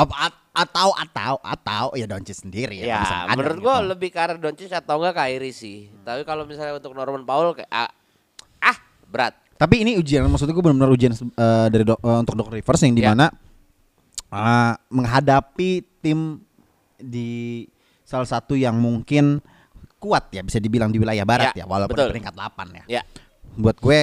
atau atau atau ya Doncic sendiri ya, Ya, menurut gitu. gua lebih ke arah Doncic atau enggak Kyrie sih. Tapi kalau misalnya untuk Norman Powell kayak ah, ah, berat. Tapi ini ujian maksudnya gue benar-benar ujian eh, dari dok- eh, untuk Doc Rivers yang Ya. di mana eh, menghadapi tim di salah satu yang mungkin kuat ya bisa dibilang di wilayah barat Ya, ya, walaupun betul. peringkat 8 ya. Ya. Buat gue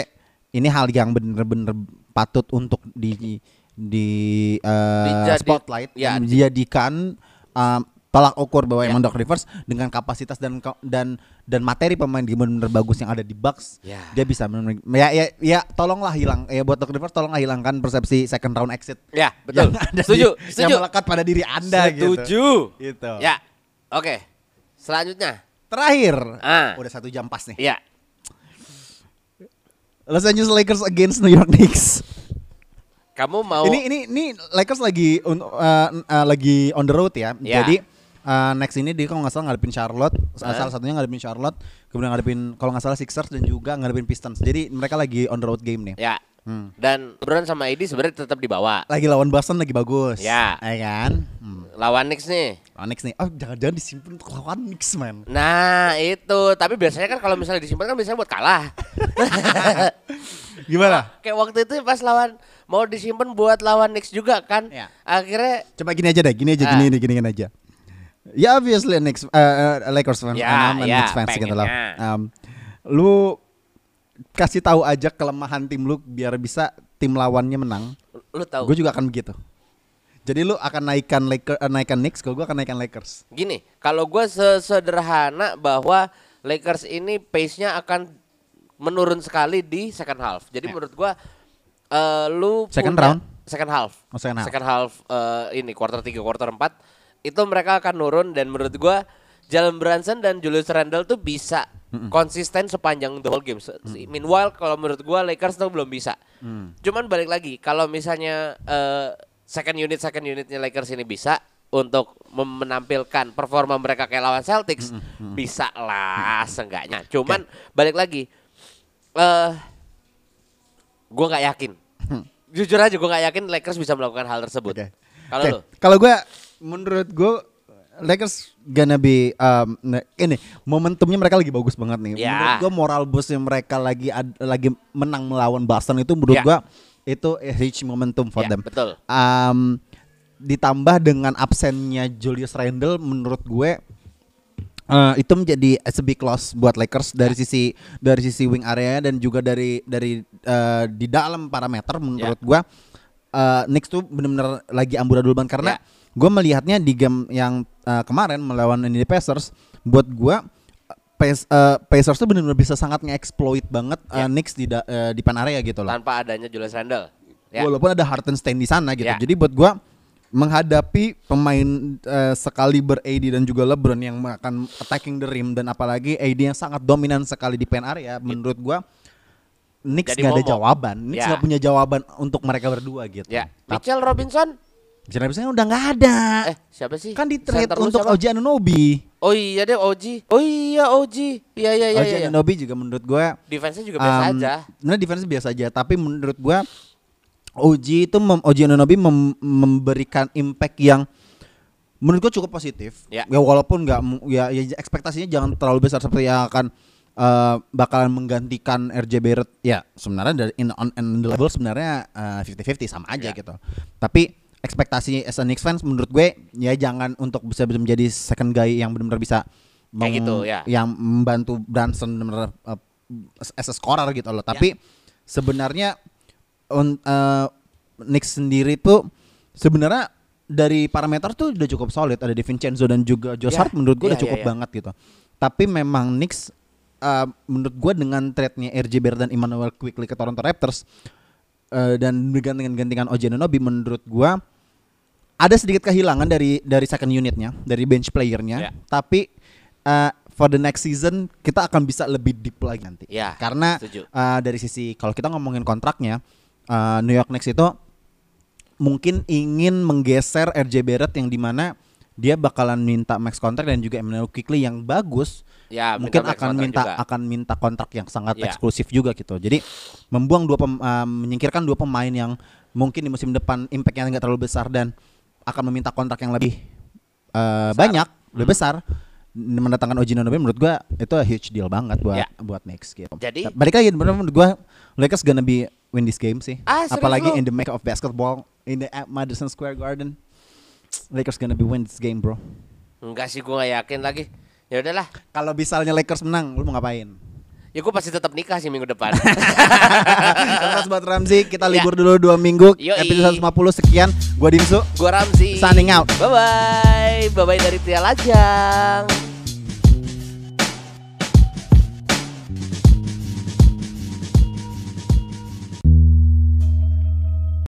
ini hal yang bener-bener patut untuk di di eh, Dijadi- spotlight ya, dijadikan eh, tolak ukur bahwa Ya. emang Doc Rivers dengan kapasitas dan dan dan materi pemain di benar-benar bagus yang ada di Bucks Ya. dia bisa bener-bener- ya ya ya tolonglah hilang ya buat Doc Rivers tolonglah hilangkan persepsi second round exit Ya, betul. yang ada Setuju, di- setuju. yang melekat pada diri anda gitu Setuju. gitu Ya. Oke. Selanjutnya. Terakhir Ah. udah satu jam pas nih Ya. Los Angeles Lakers against New York Knicks Kamu mau ini ini ini Lakers lagi uh, uh, lagi on the road ya. Ya. Jadi uh, next ini dia kalau nggak salah ngadepin Charlotte, Hah? salah satunya ngadepin Charlotte, kemudian ngadepin kalau nggak salah Sixers dan juga ngadepin Pistons. Jadi mereka lagi on the road game nih. Ya. Hmm. Dan LeBron sama AD sebenarnya tetap dibawa. Lagi lawan Boston lagi bagus. Ya. Ya kan? Hmm. Lawan Knicks nih. Lawan Knicks nih. Oh, jangan-jangan disimpan untuk lawan Knicks, man. Nah, itu. Tapi biasanya kan kalau misalnya disimpan kan biasanya buat kalah. Gimana? Kayak waktu itu pas lawan mau disimpan buat lawan Knicks juga kan. Ya. Akhirnya Coba gini aja deh, gini aja, Ah. gini gini, gini aja. Ya obviously Knicks, uh, Lakers fans, Ya, um, ya, Knicks fans gitu loh. Um, lu kasih tahu aja kelemahan tim lu biar bisa tim lawannya menang. lu tahu Gue juga akan begitu. Jadi lu akan naikkan Lakers, uh, naikkan Knicks, kalau gue akan naikkan Lakers. gini, kalau gue sesederhana bahwa Lakers ini pace-nya akan menurun sekali di second half. Jadi Ya. menurut gue eh, lu Second punya- round? second half, Oh, second half. half, eh, ini quarter 3, quarter 4 itu mereka akan nurun dan menurut gue Jalen Brunson dan Julius Randle tuh bisa konsisten sepanjang the whole game. Se- Meanwhile kalau menurut gue Lakers tuh belum bisa. Mm. Cuman balik lagi kalau misalnya eh, second unit second unitnya Lakers ini bisa untuk menampilkan performa mereka kayak lawan Celtics bisa lah seenggaknya. Cuman balik lagi eh gua nggak yakin. Jujur aja gua nggak yakin Lakers bisa melakukan hal tersebut. Kalau lu Kalau gue menurut gue Lakers gonna be um, ini momentumnya mereka lagi bagus banget nih. Ya. Menurut gue moral boostnya mereka lagi ad- lagi menang melawan Boston itu menurut Ya. gue itu huge momentum for Ya, them. betul. Um, ditambah dengan absennya Julius Randle menurut gue eh, itu menjadi as a big loss buat Lakers dari Ya. sisi dari sisi wing area dan juga dari dari eh, di dalam parameter menurut gua eh, Knicks tuh benar-benar lagi amburadul banget karena Ya. Gua melihatnya di game yang eh, kemarin melawan Indiana Pacers buat gua Pace- eh, Pacers tuh benar-benar bisa sangat nge-exploit banget eh, Ya. Knicks di da- eh, di pan area gitu loh tanpa adanya Julius Randle. Ya. walaupun ada Hartenstein di sana gitu. Ya. Jadi buat gua menghadapi pemain eh, sekaliber AD dan juga LeBron yang akan attacking the rim dan apalagi AD yang sangat dominan sekali di pen area, menurut gua Knicks Jadi gak ada momok. jawaban. Knicks Ya. gak punya jawaban untuk mereka berdua gitu. Ya, Tapi Mitchell Robinson Jeremy udah nggak ada. eh siapa sih? kan di trade untuk siapa? OG Anunoby. Oh iya deh Oji. Oh iya Oji. Iya iya iya OG iya. Anunoby juga menurut gua Defense-nya juga biasa um, aja. Sebenarnya defense biasa aja, tapi menurut gua OG itu mem, OG Anunoby mem- memberikan impact yang menurut gua cukup positif. Ya. walaupun nggak ya, ya ekspektasinya jangan terlalu besar seperti yang akan eh, bakalan menggantikan RJ Barrett ya sebenarnya dari in on and the level sebenarnya eh, 50-50 sama aja Ya. gitu. Tapi ekspektasi as a Knicks fans menurut gue ya jangan untuk bisa menjadi second guy yang benar-benar bisa Kayak gitu, ya. yang membantu Brunson benar-benar eh, as a scorer gitu Ya. loh. Tapi sebenarnya un, eh, Knicks sendiri tuh sebenarnya dari parameter tuh udah cukup solid ada DiVincenzo dan juga Josh Ya, Hart menurut gue udah ya, cukup ya, ya. banget gitu. Tapi memang Knicks eh, menurut gue dengan trade-nya RJ Barrett dan Emmanuel Quickly ke Toronto Raptors eh, dan dengan gantikan OG Anunoby menurut gue ada sedikit kehilangan dari dari second unitnya dari bench playernya Ya. tapi eh, for the next season kita akan bisa lebih deep lagi nanti Ya, karena setuju. eh, dari sisi kalau kita ngomongin kontraknya eh, New York Knicks itu mungkin ingin menggeser RJ Barrett yang di mana dia bakalan minta max kontrak dan juga Emmanuel Quickly yang bagus Ya, mungkin minta max akan minta juga. akan minta kontrak yang sangat Ya. eksklusif juga gitu jadi membuang dua pem- eh, menyingkirkan dua pemain yang mungkin di musim depan impactnya nggak terlalu besar dan akan meminta kontrak yang lebih eh, banyak lebih besar mendatangkan Oji Anunoby menurut gua itu a huge deal banget buat Ya. buat Knicks gitu. Jadi- balik lagi menurut gua Lakers gonna be win this game sih. Ah, Apalagi lu? in the make of basketball in the at Madison Square Garden. Lakers gonna be win this game, bro. Enggak sih gue gak yakin lagi. Ya udahlah. Kalau misalnya Lakers menang, lu mau ngapain? Ya gue pasti tetap nikah sih minggu depan. Terus buat Ramzi, kita Ya. libur dulu dua minggu. Yoi. Episode 150 sekian. Gua Dinsu. gue Ramzi. Signing out. Bye bye. Bye bye dari Pria Lajang.